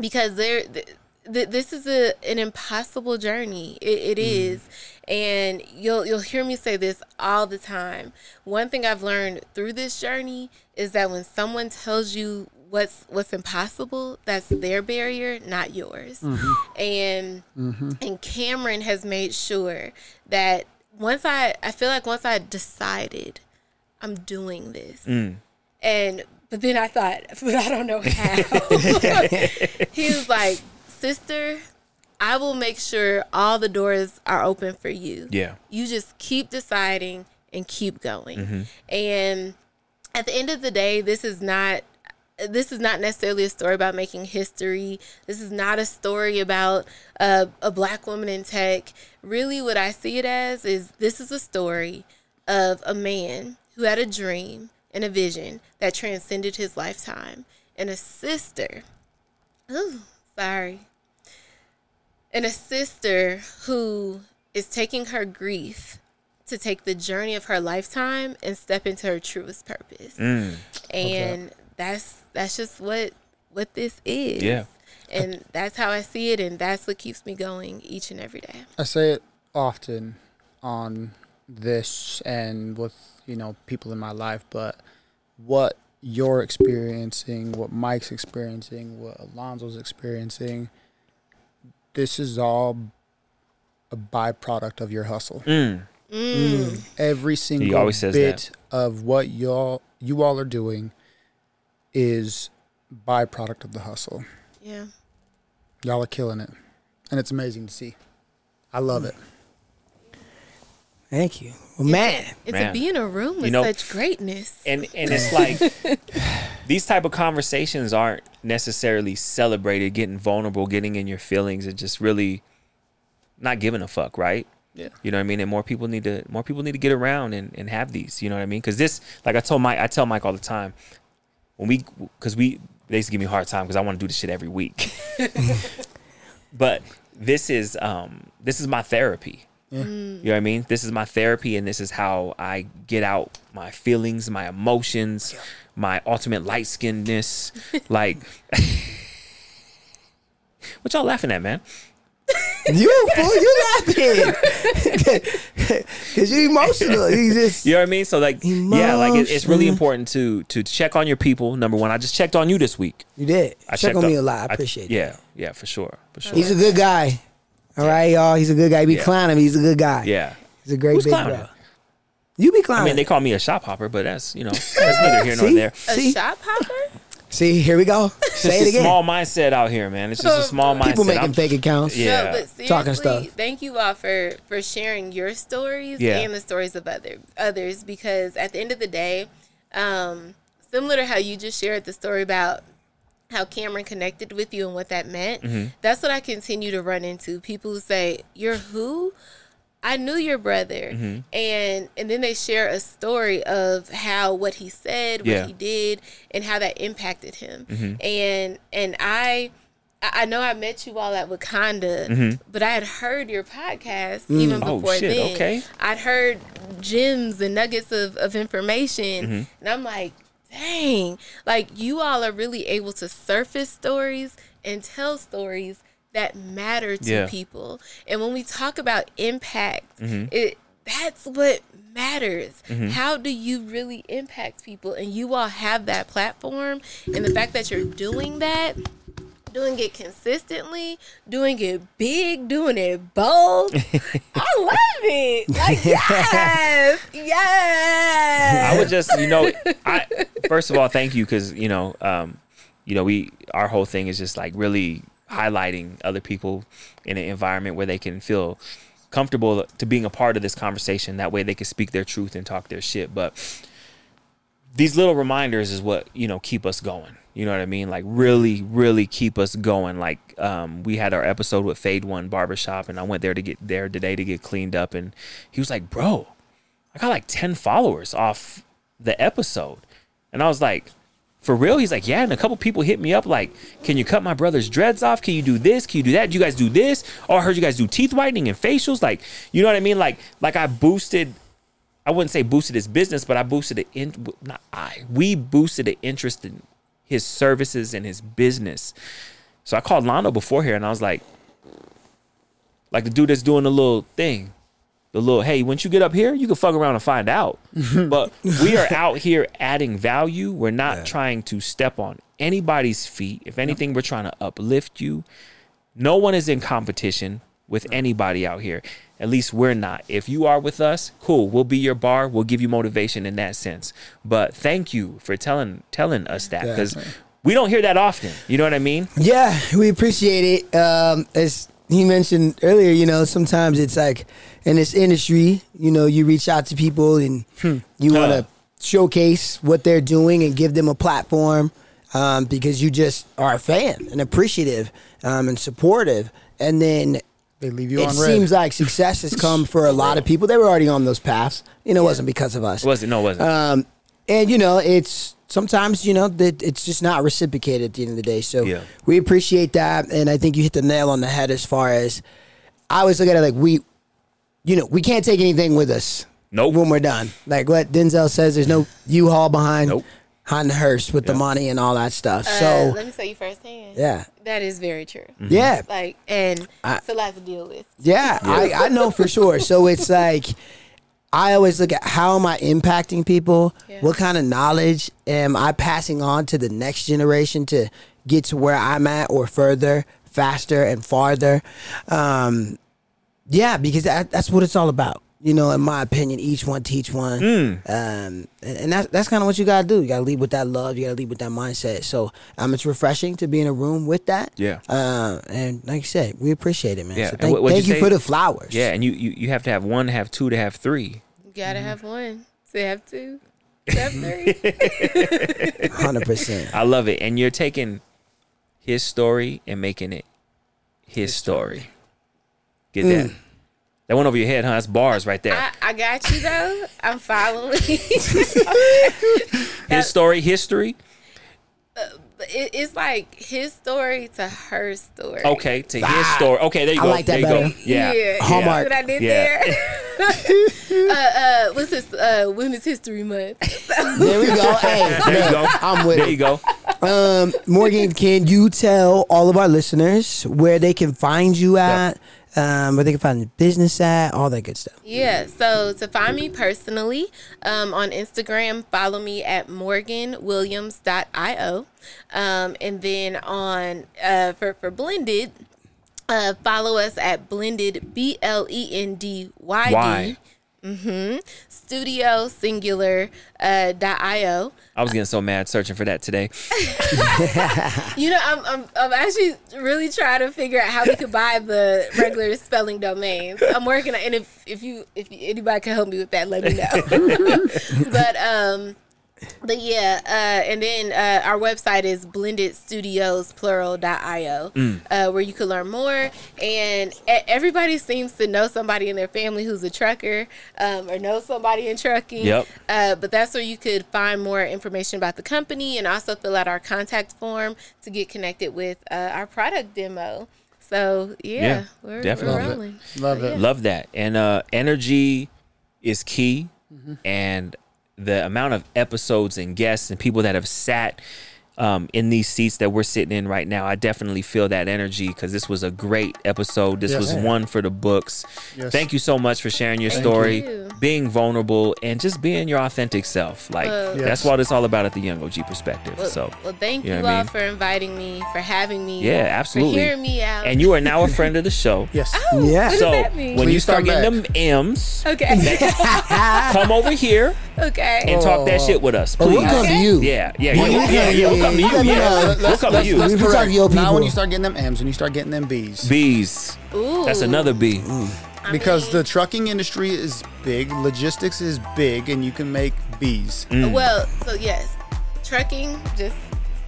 S5: because there. Th- th- this is a an impossible journey. It, it mm. is, and you'll you'll hear me say this all the time. One thing I've learned through this journey is that when someone tells you what's what's impossible, that's their barrier, not yours. Mm-hmm. And mm-hmm. and Cameron has made sure that once I I feel like once I decided I'm doing this, mm. and but then I thought, but I don't know how. he was like, sister, I will make sure all the doors are open for you.
S2: Yeah.
S5: You just keep deciding and keep going. Mm-hmm. And at the end of the day, this is not this is not necessarily a story about making history. This is not a story about uh, a black woman in tech. Really, what I see it as is this is a story of a man who had a dream and a vision that transcended his lifetime, and a sister. Ooh, sorry. And a sister who is taking her grief to take the journey of her lifetime and step into her truest purpose. And that's that's just what what this is.
S2: Yeah.
S5: And that's how I see it and that's what keeps me going each and every day.
S3: I say it often on this and with you know people in my life, but what you're experiencing, what Mike's experiencing, what Alonzo's experiencing, this is all a byproduct of your hustle. Mm. Mm. Every single
S2: always says
S3: bit of what y'all you all are doing is byproduct of the hustle.
S5: Yeah.
S3: Y'all are killing it, and it's amazing to see. I love it.
S4: Thank you. Well, man.
S5: It's
S2: Man.
S5: to be in a room with
S2: know-
S5: such greatness.
S2: and and it's like these type of conversations aren't necessarily celebrated getting vulnerable getting in your feelings and just really not giving a fuck right
S3: Yeah.
S2: you know what i mean and more people need to more people need to get around and, and have these you know what i mean because this like i told mike i tell mike all the time when we because we they used to give me a hard time because i want to do this shit every week but this is um this is my therapy you know what I mean? This is my therapy, and this is how I get out my feelings, my emotions, my ultimate light skinnedness. like, what y'all laughing at, man?
S4: You fool, you laughing. Cause you emotional. You just
S2: You know what I mean? So like, yeah, like it, it's really important to to check on your people. Number one, I just checked on you this week.
S4: you did.
S2: I
S4: Check
S2: checked
S4: on me a lot. I appreciate it.
S2: Yeah, yeah, for sure, for sure.
S4: He's a good guy. All right, y'all. He's a good guy. You be
S2: Yeah.
S4: clowning him. He's a good guy.
S2: yeah.
S4: He's a great
S2: Who's
S4: big
S2: clowning?
S4: bro. You be clowning.
S2: I mean, they call me a shop hopper, but that's you know that's neither here nor
S4: See?
S2: there.
S5: A
S4: See?
S5: shop hopper?
S4: See, here we go. Say
S2: It's
S4: it
S2: a
S4: again.
S2: small mindset out here, man. It's just a small mindset.
S4: People making
S2: I'm-
S4: fake accounts.
S2: Yeah.
S5: No, but seriously,
S4: Talking stuff.
S5: thank you all for for sharing your stories
S2: Yeah.
S5: and the stories of other others because at the end of the day, um, similar to how you just shared the story about how Cameron connected with you and what that meant.
S2: Mm-hmm.
S5: That's what I continue to run into. People who say, "You're who?" I knew your brother,
S2: Mm-hmm.
S5: and and then they share a story of how what he said, what
S2: Yeah. Mm-hmm.
S5: he did, and how that impacted him. And and I. I know I met you all at Wakanda, but I had heard your podcast even before
S2: Oh,
S5: before
S2: shit,
S5: then.
S2: okay.
S5: I'd heard gems and nuggets of, of information,
S2: Mm-hmm.
S5: and I'm like, dang, like you all are really able to surface stories and tell stories that matter to
S2: Yeah.
S5: people. And when we talk about impact,
S2: Mm-hmm.
S5: it that's what matters. How do you really impact people? And you all have that platform, and the fact that you're doing that. Doing it consistently, doing it big, doing it bold. I love it. Like, yes, yes.
S2: I would just, you know, I first of all, thank you because you know, um, you know, we our whole thing is just like really highlighting other people in an environment where they can feel comfortable to being a part of this conversation. That way, they can speak their truth and talk their shit. But these little reminders is what you know keep us going. You know what I mean? Like really, really keep us going. Like um, we had our episode with Fade One Barbershop, and I went there to get there today to get cleaned up, and he was like, "Bro, I got like 10 followers off the episode. And I was like, for real? He's like, yeah. And a couple people hit me up like, can you cut my brother's dreads off? Can you do this? Can you do that? Do you guys do this? Oh, I heard you guys do teeth whitening and facials. Like, you know what I mean? Like, like I boosted, I wouldn't say boosted his business, but I boosted it in, not I, we boosted the interest in his services and his business. So I called Lando before here and I was like, like the dude that's doing the little thing the little hey once you get up here you can fuck around and find out. But we are out here adding value. We're not trying to step on anybody's feet. If anything we're trying to uplift you. No one is in competition with anybody out here. At least we're not. If you are with us cool. We'll be your bar. We'll give you motivation in that sense. But thank you for telling telling us that because we don't hear that often. You know what i mean?
S4: Yeah, we appreciate it. Um, as he mentioned earlier, you know, sometimes it's like in this industry, you know, you reach out to people and you want to showcase what they're doing and give them a platform um, because you just are a fan and appreciative um, and supportive. And then
S3: They leave you
S4: it
S3: on red.
S4: seems like success has come for a lot of people. They were already on those paths. You know, it wasn't because of us.
S2: It wasn't. no it wasn't
S4: Um, and you know, it's sometimes you know that it's just not reciprocated at the end of the day. So
S2: Yeah.
S4: we appreciate that, and I think you hit the nail on the head as far as I always look at it like we, you know, we can't take anything with us.
S2: Nope.
S4: When we're done, like what Denzel says, there's no U-Haul behind
S2: Nope.
S4: behind the hearse with the money and all that stuff.
S5: Uh,
S4: so
S5: let me say you firsthand.
S4: yeah,
S5: That is very true.
S4: yeah,
S5: Like, and
S4: I-
S5: it's a lot to deal with.
S4: Yeah, I, I know for sure. So it's like I always look at how am I impacting people?
S5: Yeah.
S4: What kind of knowledge am I passing on to the next generation to get to where I'm at or further, faster and farther? Um, yeah, because that, that's what it's all about. You know, in my opinion, each one teach one, um, and, and that's that's kind of what you gotta do. You gotta lead with that love. You gotta lead with that mindset. So, um, it's refreshing to be in a room with that.
S2: Yeah.
S4: Uh, and like you said, we appreciate it, man.
S2: Yeah,
S4: So thank,
S2: what-
S4: thank
S2: you
S4: you, for the flowers.
S2: Yeah, and you, you you have to have one, to have two, to have three.
S5: You gotta
S2: Mm-hmm.
S5: have one. to have two. You have three.
S4: hundred percent.
S2: I love it, and you're taking his story and making it his story. Get that? That went over your head, huh? That's bars right there.
S5: I, I got you though. I'm following.
S2: his story, history.
S5: it, it's like his story to her story.
S2: Okay, to his story. Okay, there you
S4: I
S2: go.
S4: like that
S2: there you
S4: better.
S2: go. Yeah.
S5: Yeah.
S4: Hallmark.
S5: What I did
S2: Yeah.
S5: there. uh, uh, what's this? Uh, Women's History Month.
S4: There we go. Hey,
S2: There you go.
S4: I'm with
S2: There
S4: it.
S2: you go.
S4: Um, Morgan, can you tell all of our listeners where they can find you at, um, where they can find the business at, all that good stuff?
S5: Yeah, so to find me personally um, on Instagram, follow me at morganwilliams.io. Um, and then on uh, for, for Blended, uh, follow us at Blended, B L E N D Y
S2: Why?
S5: D. Mm-hmm. Studio singular uh, dot io.
S2: I was getting so mad searching for that today.
S5: You know, I'm, I'm I'm actually really trying to figure out how we could buy the regular spelling domains. I'm working on, and if if you if anybody can help me with that, let me know. but um, But yeah, uh, and then uh, our website is blendedstudiosplural.io,
S2: Mm.
S5: uh, where you can learn more. And e- everybody seems to know somebody in their family who's a trucker um, or knows somebody in trucking.
S2: Yep.
S5: Uh, but that's where you could find more information about the company and also fill out our contact form to get connected with uh, our product demo. So yeah,
S2: Yeah,
S5: we're,
S2: definitely.
S5: we're
S2: Love it.
S5: rolling.
S3: Love it.
S2: Love that. And uh energy is key.
S3: Mm-hmm.
S2: And the amount of episodes and guests and people that have sat um, in these seats that we're sitting in right now, I definitely feel that energy because this was a great episode. This
S3: Yes.
S2: was one for the books.
S3: Yes.
S2: Thank you so much for sharing your
S5: Thank
S2: story,
S5: you.
S2: being vulnerable, and just being your authentic self. Like
S5: Well-
S2: that's what it's all about at the Young OG perspective.
S5: Well,
S2: so
S5: well, thank
S2: you
S5: you,
S2: know what I mean?
S5: for inviting me, for having me.
S2: Yeah, absolutely.
S5: For hearing me out.
S2: and you are now a friend of the show.
S3: Yes.
S5: Oh,
S4: Yeah.
S5: What does
S2: So
S5: that mean?
S2: when you start getting
S3: back.
S2: them M's,
S5: okay.
S2: come over here
S5: okay.
S2: and talk that shit with us,
S4: Oh,
S2: please.
S4: we'll come to you.
S2: Yeah, yeah,
S4: Well,
S2: yeah,
S4: you
S2: yeah, yeah. We'll come to you.
S4: let me
S2: Yeah, we'll come to you.
S4: let's- We talk to your
S3: Now when
S4: people.
S3: you start getting them M's, when you start getting them B's.
S2: Bees.
S5: Ooh.
S2: That's another B.
S5: I
S3: because
S5: mean,
S3: the trucking industry is big, logistics is big, and you can make B's.
S2: Mm.
S5: Well, so yes, trucking, just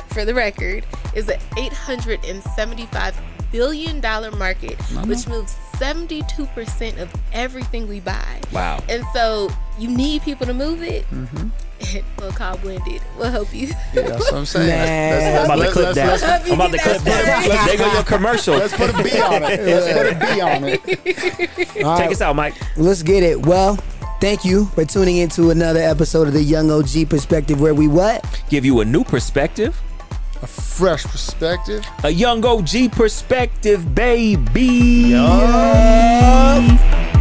S5: for the record, is an eight hundred and seventy-five billion dollar market, which moves seventy-two percent of everything we buy.
S2: Wow.
S5: And so you need people to move it.
S2: Mm-hmm.
S5: we'll call blended. We'll help you.
S3: Yeah, that's what I'm saying.
S4: Man.
S2: I'm about to
S3: let's-
S2: clip
S3: let's-
S2: that.
S3: let's-
S2: I'm about to clip that. There go your commercial.
S3: Let's put a B on it. Let's put a B on it.
S4: All
S2: Take
S4: right,
S2: us out, Mike.
S4: let's get it. Well, thank you for tuning into another episode of the Young OG Perspective, where we what?
S2: Give you a new perspective.
S3: A fresh perspective.
S2: A young OG perspective, baby.
S3: Yup.